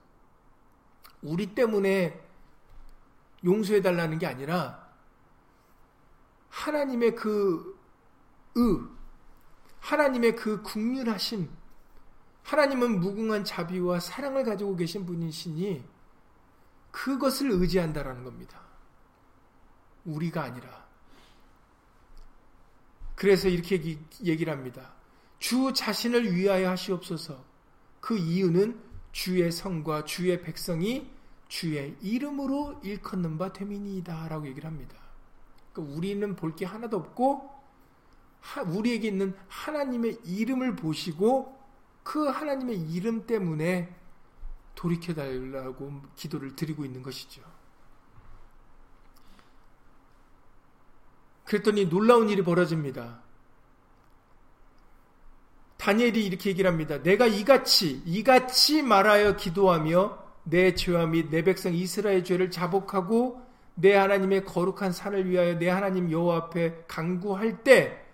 Speaker 1: 우리 때문에 용서해 달라는 게 아니라 하나님의 그 의, 하나님의 그 국률하심, 하나님은 무궁한 자비와 사랑을 가지고 계신 분이시니 그것을 의지한다라는 겁니다. 우리가 아니라. 그래서 이렇게 얘기를 합니다. 주 자신을 위하여 하시옵소서. 그 이유는 주의 성과 주의 백성이 주의 이름으로 일컫는 바 되미니이다 라고 얘기를 합니다. 그러니까 우리는 볼 게 하나도 없고 우리에게 있는 하나님의 이름을 보시고 그 하나님의 이름 때문에 돌이켜달라고 기도를 드리고 있는 것이죠. 그랬더니 놀라운 일이 벌어집니다. 다니엘이 이렇게 얘기를 합니다. 내가 이같이 이같이 말하여 기도하며 내 죄와 및 내 백성 이스라엘 죄를 자복하고 내 하나님의 거룩한 산을 위하여 내 하나님 여호와 앞에 강구할 때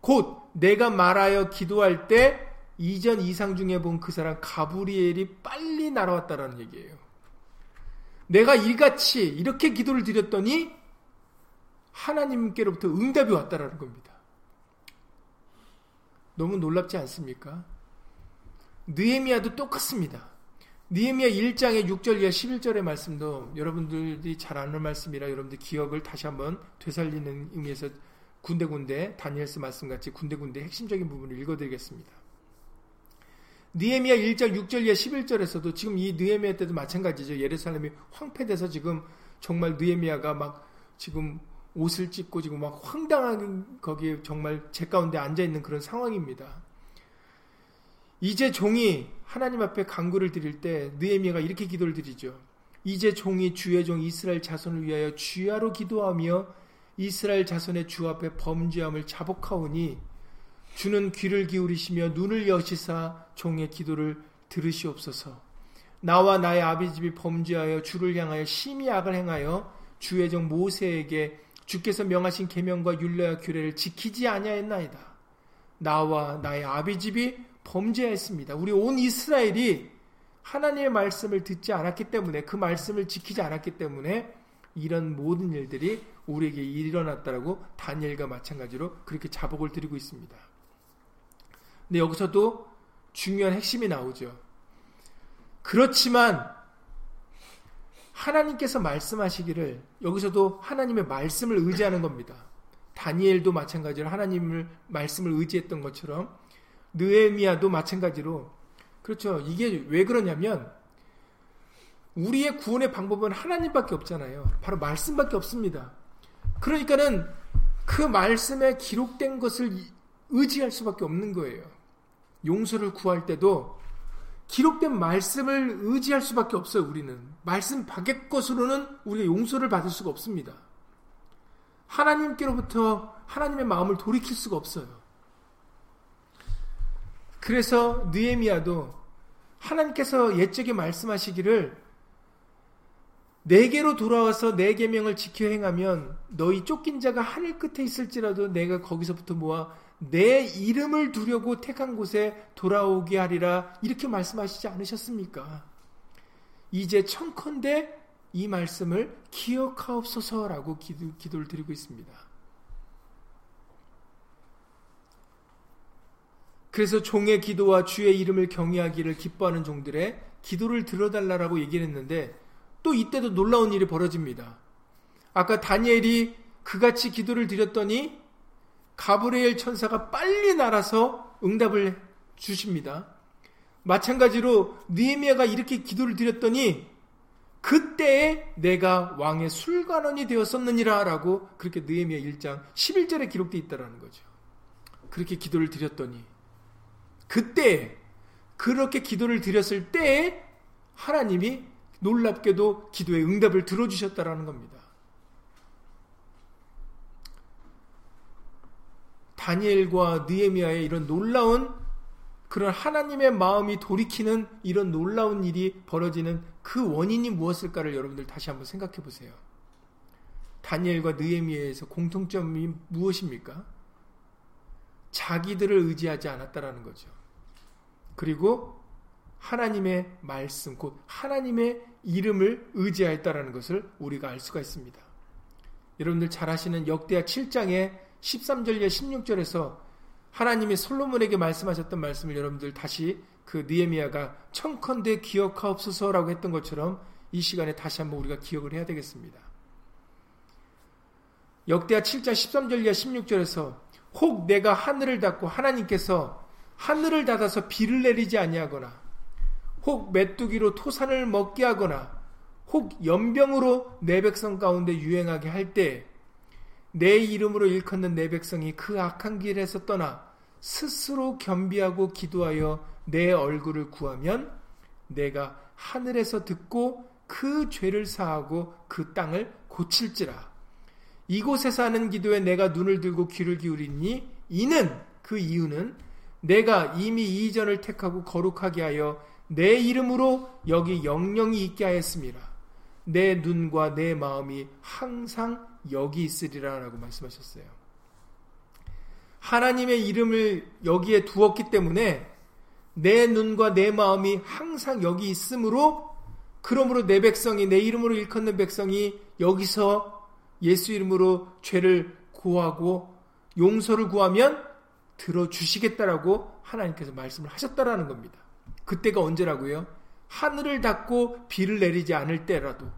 Speaker 1: 곧 내가 말하여 기도할 때 이전 이상 중에 본 그 사람 가브리엘이 빨리 날아왔다라는 얘기예요. 내가 이같이 이렇게 기도를 드렸더니 하나님께로부터 응답이 왔다라는 겁니다. 너무 놀랍지 않습니까? 느헤미야도 똑같습니다. 느헤미야 1장의 6절 이하 11절의 말씀도 여러분들이 잘 아는 말씀이라 여러분들 기억을 다시 한번 되살리는 의미에서 군데군데 다니엘스 말씀같이 군데군데 핵심적인 부분을 읽어드리겠습니다. 느헤미야 1장 6절 이하 11절에서도 지금 이 느헤미야 때도 마찬가지죠. 예루살렘이 황폐돼서 지금 정말 느헤미야가 막 지금 옷을 찢고 지금 막 황당한 거기에 정말 제 가운데 앉아 있는 그런 상황입니다. 이제 종이 하나님 앞에 간구를 드릴 때 느헤미야가 이렇게 기도를 드리죠. 이제 종이 주의 종 이스라엘 자손을 위하여 주야로 기도하며 이스라엘 자손의 주 앞에 범죄함을 자복하오니 주는 귀를 기울이시며 눈을 여시사 종의 기도를 들으시옵소서. 나와 나의 아비집이 범죄하여 주를 향하여 심히 악을 행하여 주의 종 모세에게 주께서 명하신 계명과 율례와 규례를 지키지 아니하였나이다. 나와 나의 아비집이 범죄했습니다. 우리 온 이스라엘이 하나님의 말씀을 듣지 않았기 때문에 그 말씀을 지키지 않았기 때문에 이런 모든 일들이 우리에게 일어났다라고 다니엘과 마찬가지로 그렇게 자복을 드리고 있습니다. 근데 여기서도 중요한 핵심이 나오죠. 그렇지만 하나님께서 말씀하시기를 여기서도 하나님의 말씀을 의지하는 겁니다. 다니엘도 마찬가지로 하나님을 말씀을 의지했던 것처럼 느에미아도 마찬가지로 그렇죠. 이게 왜 그러냐면 우리의 구원의 방법은 하나님밖에 없잖아요. 바로 말씀밖에 없습니다. 그러니까는 그 말씀에 기록된 것을 의지할 수밖에 없는 거예요. 용서를 구할 때도 기록된 말씀을 의지할 수밖에 없어요, 우리는. 말씀 밖의 것으로는 우리가 용서를 받을 수가 없습니다. 하나님께로부터 하나님의 마음을 돌이킬 수가 없어요. 그래서 느에미아도 하나님께서 옛적에 말씀하시기를 내게로 돌아와서 내 계명을 지켜 행하면 너희 쫓긴 자가 하늘 끝에 있을지라도 내가 거기서부터 모아 내 이름을 두려고 택한 곳에 돌아오게 하리라 이렇게 말씀하시지 않으셨습니까? 이제 청컨대 이 말씀을 기억하옵소서라고 기도, 기도를 드리고 있습니다. 그래서 종의 기도와 주의 이름을 경외하기를 기뻐하는 종들의 기도를 들어달라고 얘기를 했는데 또 이때도 놀라운 일이 벌어집니다. 아까 다니엘이 그같이 기도를 드렸더니 가브리엘 천사가 빨리 날아서 응답을 주십니다. 마찬가지로 느헤미야가 이렇게 기도를 드렸더니 그때에 내가 왕의 술관원이 되었었느니라라고 그렇게 느헤미야 1장 11절에 기록되어 있다라는 거죠. 그렇게 기도를 드렸더니 그때 그렇게 기도를 드렸을 때에 하나님이 놀랍게도 기도의 응답을 들어주셨다라는 겁니다. 다니엘과 느에미아의 이런 놀라운 그런 하나님의 마음이 돌이키는 이런 놀라운 일이 벌어지는 그 원인이 무엇일까를 여러분들 다시 한번 생각해 보세요. 다니엘과 느에미아에서 공통점이 무엇입니까? 자기들을 의지하지 않았다라는 거죠. 그리고 하나님의 말씀, 곧 하나님의 이름을 의지하였다라는 것을 우리가 알 수가 있습니다. 여러분들 잘 아시는 역대하 7장의 13절에 16절에서 하나님이 솔로몬에게 말씀하셨던 말씀을 여러분들 다시 그 느에미아가 청컨대 기억하옵소서라고 했던 것처럼 이 시간에 다시 한번 우리가 기억을 해야 되겠습니다. 역대하 7장 13절 이하 16절에서 혹 내가 하늘을 닫고 하나님께서 하늘을 닫아서 비를 내리지 아니하거나 혹 메뚜기로 토산을 먹게 하거나 혹 연병으로 내 백성 가운데 유행하게 할때 내 이름으로 일컫는 내 백성이 그 악한 길에서 떠나 스스로 겸비하고 기도하여 내 얼굴을 구하면 내가 하늘에서 듣고 그 죄를 사하고 그 땅을 고칠지라. 이곳에서 하는 기도에 내가 눈을 들고 귀를 기울이니 이는 그 이유는 내가 이미 이전을 택하고 거룩하게 하여 내 이름으로 여기 영영이 있게 하였습니다. 내 눈과 내 마음이 항상 여기 있으리라 라고 말씀하셨어요. 하나님의 이름을 여기에 두었기 때문에 내 눈과 내 마음이 항상 여기 있으므로 그러므로 내 백성이 내 이름으로 일컫는 백성이 여기서 예수 이름으로 죄를 구하고 용서를 구하면 들어주시겠다라고 하나님께서 말씀을 하셨다라는 겁니다. 그때가 언제라고요? 하늘을 닫고 비를 내리지 않을 때라도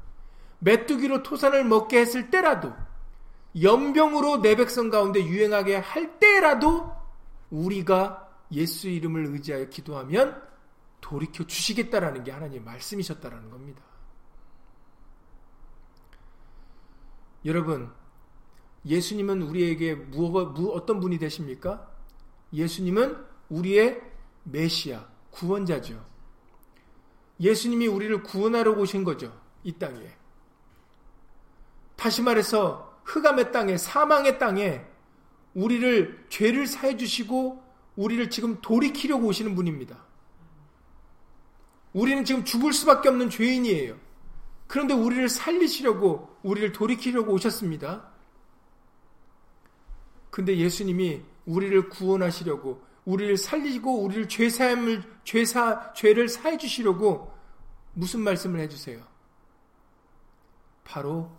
Speaker 1: 메뚜기로 토산을 먹게 했을 때라도 연병으로 내 백성 가운데 유행하게 할 때라도 우리가 예수 이름을 의지하여 기도하면 돌이켜 주시겠다라는 게 하나님의 말씀이셨다라는 겁니다. 여러분, 예수님은 우리에게 무엇, 어떤 분이 되십니까? 예수님은 우리의 메시아, 구원자죠. 예수님이 우리를 구원하러 오신 거죠. 이 땅에. 다시 말해서 흑암의 땅에, 사망의 땅에 우리를 죄를 사해 주시고 우리를 지금 돌이키려고 오시는 분입니다. 우리는 지금 죽을 수밖에 없는 죄인이에요. 그런데 우리를 살리시려고, 우리를 돌이키려고 오셨습니다. 근데 예수님이 우리를 구원하시려고, 우리를 살리고, 우리를 죄사함을, 죄사, 죄를 사해 주시려고 무슨 말씀을 해 주세요? 바로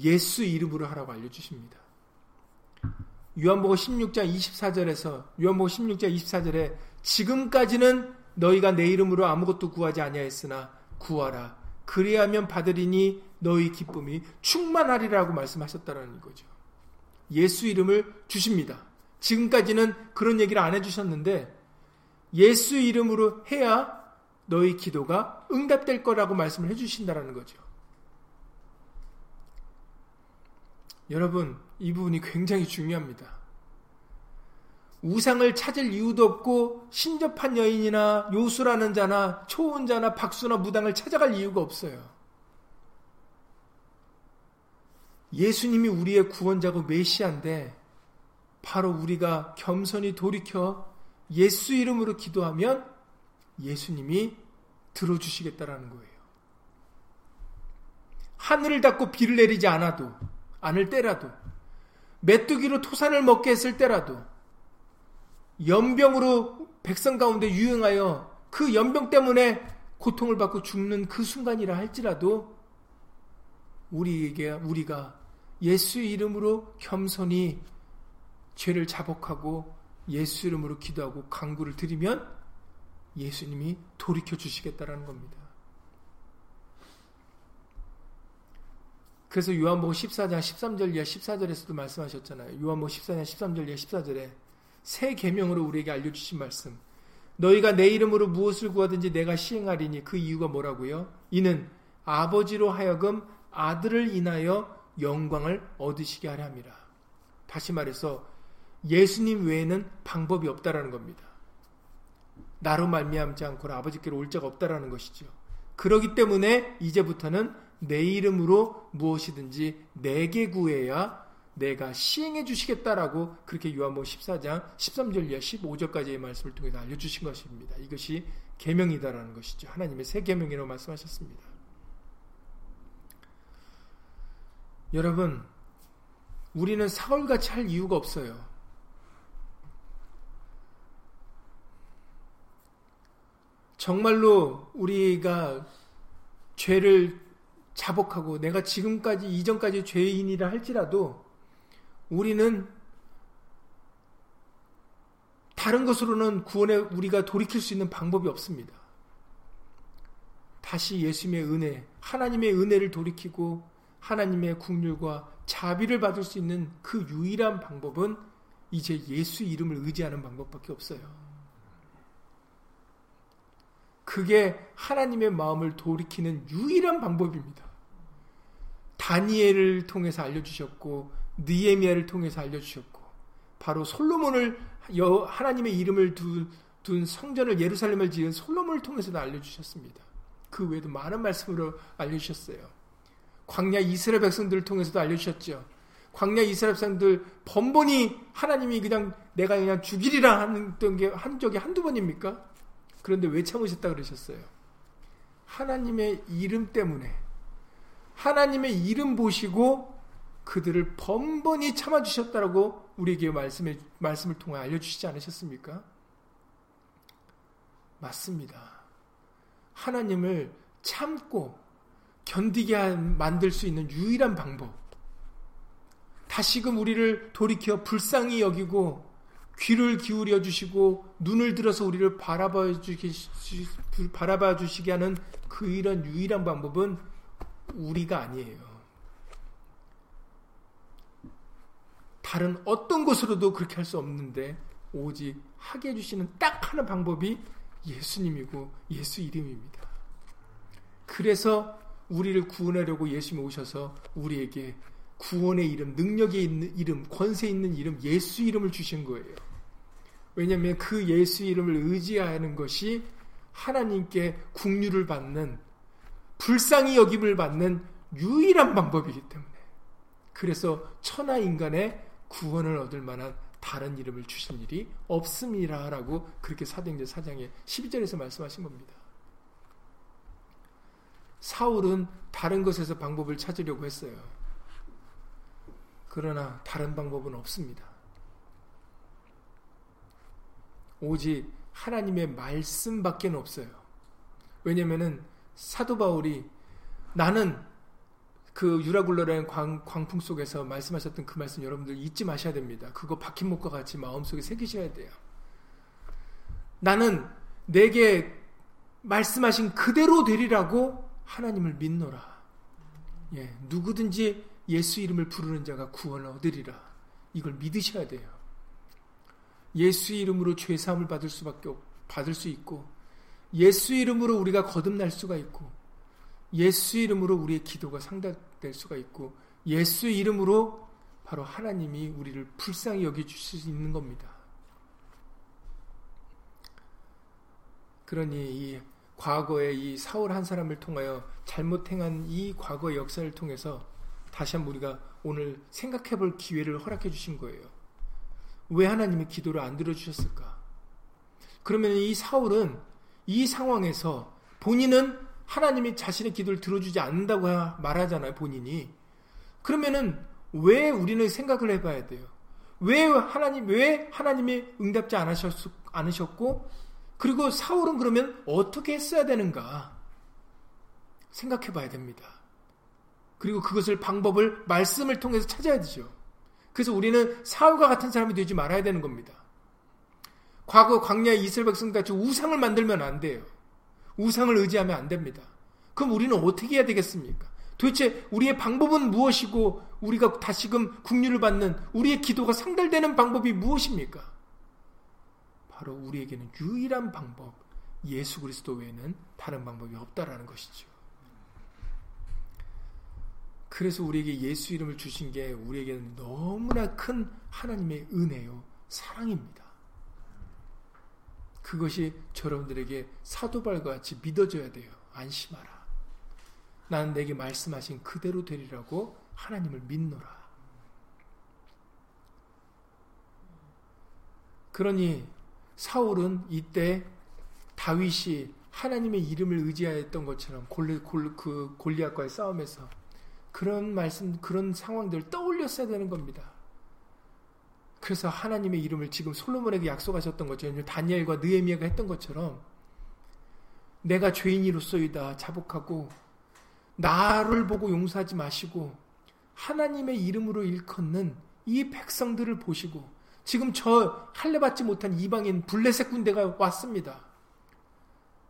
Speaker 1: 예수 이름으로 하라고 알려 주십니다. 요한복음 16장 24절에서 요한복음 16장 24절에 지금까지는 너희가 내 이름으로 아무것도 구하지 아니하였으나 구하라 그리하면 받으리니 너희 기쁨이 충만하리라고 말씀하셨다는 거죠. 예수 이름을 주십니다. 지금까지는 그런 얘기를 안 해주셨는데 예수 이름으로 해야 너희 기도가 응답될 거라고 말씀을 해주신다는 거죠. 여러분, 이 부분이 굉장히 중요합니다. 우상을 찾을 이유도 없고 신접한 여인이나 요수라는 자나 초혼자나 박수나 무당을 찾아갈 이유가 없어요. 예수님이 우리의 구원자고 메시아인데 바로 우리가 겸손히 돌이켜 예수 이름으로 기도하면 예수님이 들어주시겠다라는 거예요. 하늘을 닫고 비를 내리지 않아도 않을 때라도 메뚜기로 토산을 먹게 했을 때라도 연병으로 백성 가운데 유행하여 그 연병 때문에 고통을 받고 죽는 그 순간이라 할지라도 우리에게 우리가 예수 이름으로 겸손히 죄를 자복하고 예수 이름으로 기도하고 강구를 드리면 예수님이 돌이켜 주시겠다라는 겁니다. 그래서 요한복음 14장 13절 이하 14절에서도 말씀하셨잖아요. 요한복음 14장 13절 이하 14절에 새 계명으로 우리에게 알려 주신 말씀. 너희가 내 이름으로 무엇을 구하든지 내가 시행하리니 그 이유가 뭐라고요? 이는 아버지로 하여금 아들을 인하여 영광을 얻으시게 하려 함이라. 다시 말해서 예수님 외에는 방법이 없다라는 겁니다. 나로 말미암지 않고 아버지께로 올 자가 없다라는 것이죠. 그러기 때문에 이제부터는 내 이름으로 무엇이든지 내게 구해야 내가 시행해 주시겠다라고 그렇게 요한복음 14장 13절 이하 15절까지의 말씀을 통해서 알려주신 것입니다. 이것이 계명이다라는 것이죠. 하나님의 새 계명이라고 말씀하셨습니다. 여러분, 우리는 사울같이 할 이유가 없어요. 정말로 우리가 죄를 자복하고 내가 지금까지 이전까지 죄인이라 할지라도 우리는 다른 것으로는 구원에 우리가 돌이킬 수 있는 방법이 없습니다. 다시 예수님의 은혜, 하나님의 은혜를 돌이키고 하나님의 국률과 자비를 받을 수 있는 그 유일한 방법은 이제 예수 이름을 의지하는 방법밖에 없어요. 그게 하나님의 마음을 돌이키는 유일한 방법입니다. 다니엘을 통해서 알려주셨고 느에미아를 통해서 알려주셨고 바로 솔로몬을 하나님의 이름을 둔, 둔 성전을 예루살렘을 지은 솔로몬을 통해서도 알려주셨습니다. 그 외에도 많은 말씀으로 알려주셨어요. 광야 이스라엘 백성들을 통해서도 알려주셨죠. 광야 이스라엘 백성들 번번이 하나님이 그냥 내가 그냥 죽이리라 하는 게 한 적이 한두 번입니까? 그런데 왜 참으셨다 그러셨어요? 하나님의 이름 때문에 하나님의 이름 보시고 그들을 번번이 참아주셨다라고 우리에게 말씀을, 말씀을 통해 알려주시지 않으셨습니까? 맞습니다. 하나님을 참고 견디게 만들 수 있는 유일한 방법. 다시금 우리를 돌이켜 불쌍히 여기고 귀를 기울여 주시고 눈을 들어서 우리를 바라봐 주시, 바라봐 주시게 하는 그 이런 유일한 방법은 우리가 아니에요. 다른 어떤 것으로도 그렇게 할 수 없는데 오직 하게 해주시는 딱 하나 방법이 예수님이고 예수 이름입니다. 그래서 우리를 구원하려고 예수님이 오셔서 우리에게 구원의 이름, 능력에 있는 이름, 권세 있는 이름, 예수 이름을 주신 거예요. 왜냐하면 그 예수 이름을 의지하는 것이 하나님께 국류를 받는 불쌍히 여김을 받는 유일한 방법이기 때문에 그래서 천하 인간의 구원을 얻을 만한 다른 이름을 주신 일이 없음이라라고 그렇게 사도행전 4장에 12절에서 말씀하신 겁니다. 사울은 다른 것에서 방법을 찾으려고 했어요. 그러나 다른 방법은 없습니다. 오직 하나님의 말씀밖에 없어요. 왜냐면은 사도 바울이 나는 그 유라굴러라는 광, 광풍 속에서 말씀하셨던 그 말씀 여러분들 잊지 마셔야 됩니다. 그거 박힌목과 같이 마음속에 새기셔야 돼요. 나는 내게 말씀하신 그대로 되리라고 하나님을 믿노라. 예, 누구든지 예수 이름을 부르는 자가 구원을 얻으리라. 이걸 믿으셔야 돼요. 예수 이름으로 죄 사함을 받을 수밖에 받을 수 있고 예수 이름으로 우리가 거듭날 수가 있고 예수 이름으로 우리의 기도가 상달될 수가 있고 예수 이름으로 바로 하나님이 우리를 불쌍히 여겨 주실 수 있는 겁니다. 그러니 이 과거에 이 사울 한 사람을 통하여 잘못 행한 이 과거의 역사를 통해서 다시 한번 우리가 오늘 생각해 볼 기회를 허락해 주신 거예요. 왜 하나님이 기도를 안 들어주셨을까? 그러면 이 사울은 이 상황에서 본인은 하나님이 자신의 기도를 들어주지 않는다고 말하잖아요, 본인이. 그러면은 왜 우리는 생각을 해봐야 돼요? 왜 하나님, 왜 하나님이 응답지 않으셨, 않으셨고, 그리고 사울은 그러면 어떻게 했어야 되는가? 생각해 봐야 됩니다. 그리고 그것을 방법을 말씀을 통해서 찾아야 되죠. 그래서 우리는 사울과 같은 사람이 되지 말아야 되는 겁니다. 과거 광야의 이스라엘 백성같이 우상을 만들면 안 돼요. 우상을 의지하면 안 됩니다. 그럼 우리는 어떻게 해야 되겠습니까? 도대체 우리의 방법은 무엇이고 우리가 다시금 국류를 받는 우리의 기도가 상달되는 방법이 무엇입니까? 바로 우리에게는 유일한 방법, 예수 그리스도 외에는 다른 방법이 없다라는 것이죠. 그래서 우리에게 예수 이름을 주신 게 우리에게는 너무나 큰 하나님의 은혜요, 사랑입니다. 그것이 여러분들에게 사도발과 같이 믿어져야 돼요. 안심하라. 나는 내게 말씀하신 그대로 되리라고 하나님을 믿노라. 그러니 사울은 이때 다윗이 하나님의 이름을 의지하였던 것처럼 골리, 골, 그 골리앗과의 싸움에서 그런 말씀, 그런 상황들을 떠올렸어야 되는 겁니다. 그래서 하나님의 이름을 지금 솔로몬에게 약속하셨던 것처럼 다니엘과 느헤미야가 했던 것처럼 내가 죄인이로서이다 자복하고 나를 보고 용서하지 마시고 하나님의 이름으로 일컫는 이 백성들을 보시고 지금 저 할례 받지 못한 이방인 블레셋 군대가 왔습니다.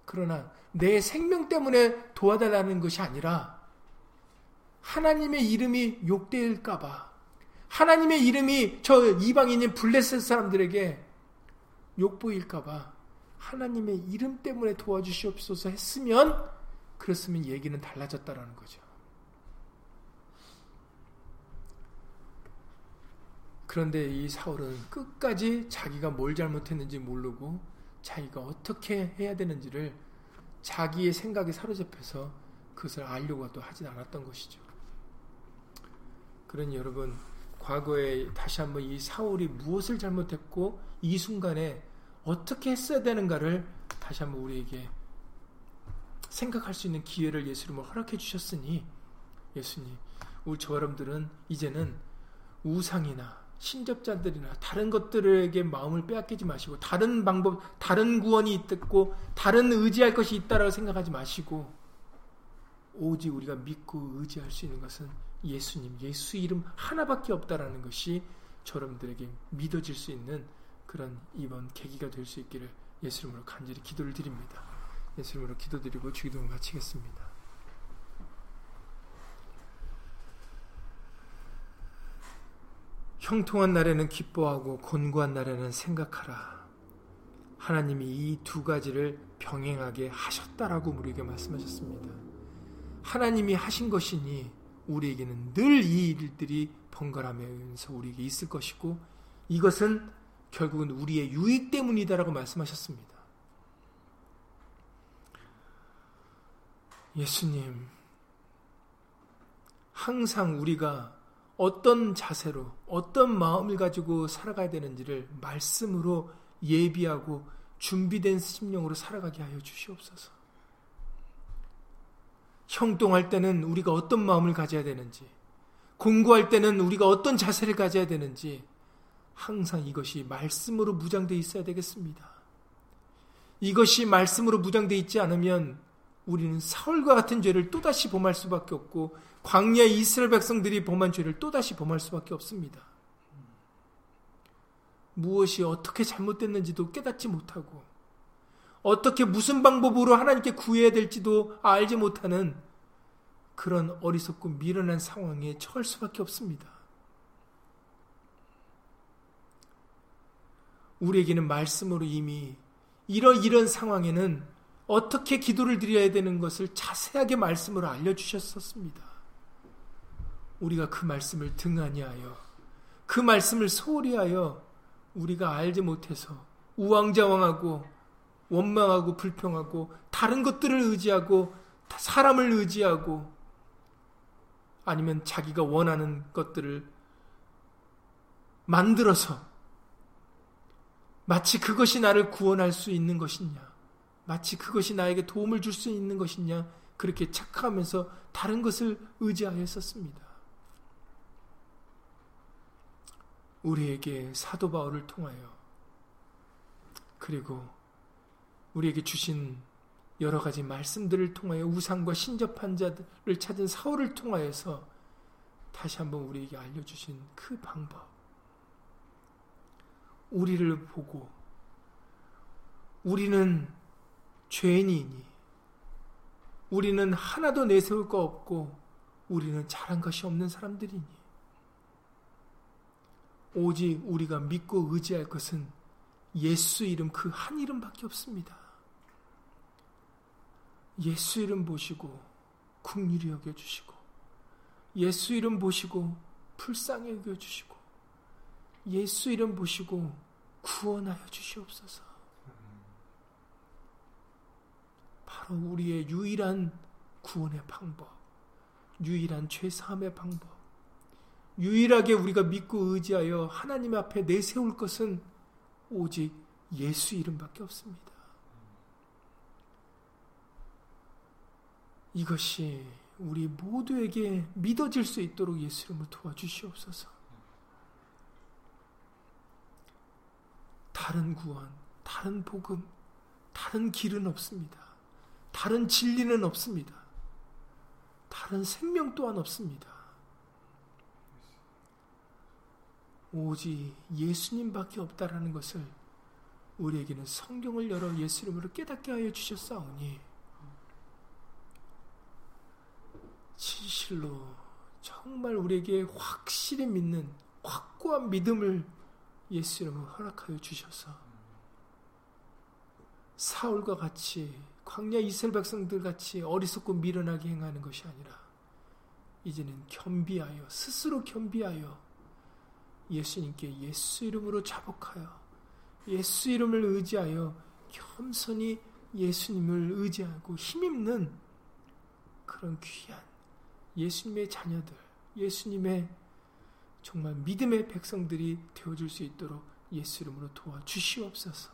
Speaker 1: 그러나 내 생명 때문에 도와달라는 것이 아니라 하나님의 이름이 욕될까봐 하나님의 이름이 저 이방인인 블레셋 사람들에게 욕보일까봐 하나님의 이름 때문에 도와주시옵소서 했으면 그렇으면 얘기는 달라졌다라는 거죠. 그런데 이 사울은 끝까지 자기가 뭘 잘못했는지 모르고 자기가 어떻게 해야 되는지를 자기의 생각에 사로잡혀서 그것을 알려고도 하진 않았던 것이죠. 그러니 여러분 과거에 다시 한번 이 사울이 무엇을 잘못했고 이 순간에 어떻게 했어야 되는가를 다시 한번 우리에게 생각할 수 있는 기회를 예수님을 허락해 주셨으니 예수님 우리 저 여러분들은 이제는 우상이나 신접자들이나 다른 것들에게 마음을 빼앗기지 마시고 다른 방법, 다른 구원이 있고 다른 의지할 것이 있다라고 생각하지 마시고 오직 우리가 믿고 의지할 수 있는 것은 예수님, 예수 이름 하나밖에 없다라는 것이 저러분들에게 믿어질 수 있는 그런 이번 계기가 될 수 있기를 예수님으로 간절히 기도를 드립니다. 예수님으로 기도드리고 주기도를 마치겠습니다. 형통한 날에는 기뻐하고 곤고한 날에는 생각하라. 하나님이 이 두 가지를 병행하게 하셨다라고 우리에게 말씀하셨습니다. 하나님이 하신 것이니 우리에게는 늘 이 일들이 번갈아면서 우리에게 있을 것이고 이것은 결국은 우리의 유익 때문이다라고 말씀하셨습니다. 예수님, 항상 우리가 어떤 자세로, 어떤 마음을 가지고 살아가야 되는지를 말씀으로 예비하고 준비된 심령으로 살아가게 하여 주시옵소서. 형동할 때는 우리가 어떤 마음을 가져야 되는지, 공부할 때는 우리가 어떤 자세를 가져야 되는지, 항상 이것이 말씀으로 무장되어 있어야 되겠습니다. 이것이 말씀으로 무장되어 있지 않으면 우리는 사울과 같은 죄를 또다시 범할 수밖에 없고 광야 이스라엘 백성들이 범한 죄를 또다시 범할 수밖에 없습니다. 무엇이 어떻게 잘못됐는지도 깨닫지 못하고 어떻게 무슨 방법으로 하나님께 구해야 될지도 알지 못하는 그런 어리석고 미련한 상황에 처할 수밖에 없습니다. 우리에게는 말씀으로 이미 이런 이런 상황에는 어떻게 기도를 드려야 되는 것을 자세하게 말씀으로 알려주셨었습니다. 우리가 그 말씀을 등하니하여 그 말씀을 소홀히 하여 우리가 알지 못해서 우왕좌왕하고 원망하고 불평하고 다른 것들을 의지하고 사람을 의지하고 아니면 자기가 원하는 것들을 만들어서 마치 그것이 나를 구원할 수 있는 것이냐 마치 그것이 나에게 도움을 줄 수 있는 것이냐 그렇게 착각하면서 다른 것을 의지하였었습니다. 우리에게 사도 바울을 통하여 그리고 우리에게 주신 여러 가지 말씀들을 통하여 우상과 신접한 자들을 찾은 사울을 통하여서 다시 한번 우리에게 알려주신 그 방법. 우리를 보고 우리는 죄인이니 우리는 하나도 내세울 거 없고 우리는 잘한 것이 없는 사람들이니 오직 우리가 믿고 의지할 것은 예수 이름 그 한 이름밖에 없습니다. 예수 이름 보시고 국률이 여겨 주시고 예수 이름 보시고 불쌍히 여겨 주시고 예수 이름 보시고 구원하여 주시옵소서. 바로 우리의 유일한 구원의 방법, 유일한 죄사함의 방법, 유일하게 우리가 믿고 의지하여 하나님 앞에 내세울 것은 오직 예수 이름밖에 없습니다. 이것이 우리 모두에게 믿어질 수 있도록 예수 이름을 도와주시옵소서. 다른 구원, 다른 복음, 다른 길은 없습니다. 다른 진리는 없습니다. 다른 생명 또한 없습니다. 오직 예수님밖에 없다라는 것을 우리에게는 성경을 열어 예수 이름으로 깨닫게 하여 주셨사오니 진실로 정말 우리에게 확실히 믿는 확고한 믿음을 예수 이름으로 허락하여 주셔서 사울과 같이 광야 이스라엘 백성들 같이 어리석고 미련하게 행하는 것이 아니라 이제는 겸비하여 스스로 겸비하여 예수님께 예수 이름으로 자복하여 예수 이름을 의지하여 겸손히 예수님을 의지하고 힘입는 그런 귀한 예수님의 자녀들, 예수님의 정말 믿음의 백성들이 되어줄 수 있도록 예수 이름으로 도와주시옵소서.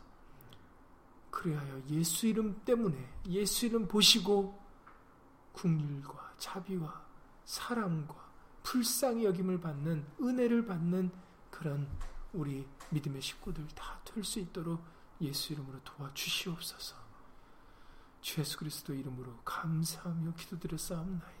Speaker 1: 그리하여 예수 이름 때문에 예수 이름 보시고 국률과 자비와 사랑과 불쌍히 여김을 받는 은혜를 받는 그런 우리 믿음의 식구들 다 될 수 있도록 예수 이름으로 도와주시옵소서. 주 예수 그리스도 이름으로 감사하며 기도드렸사옵나이다.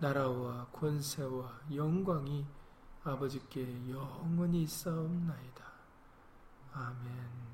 Speaker 1: 나라와 권세와 영광이 아버지께 영원히 있사옵나이다. 아멘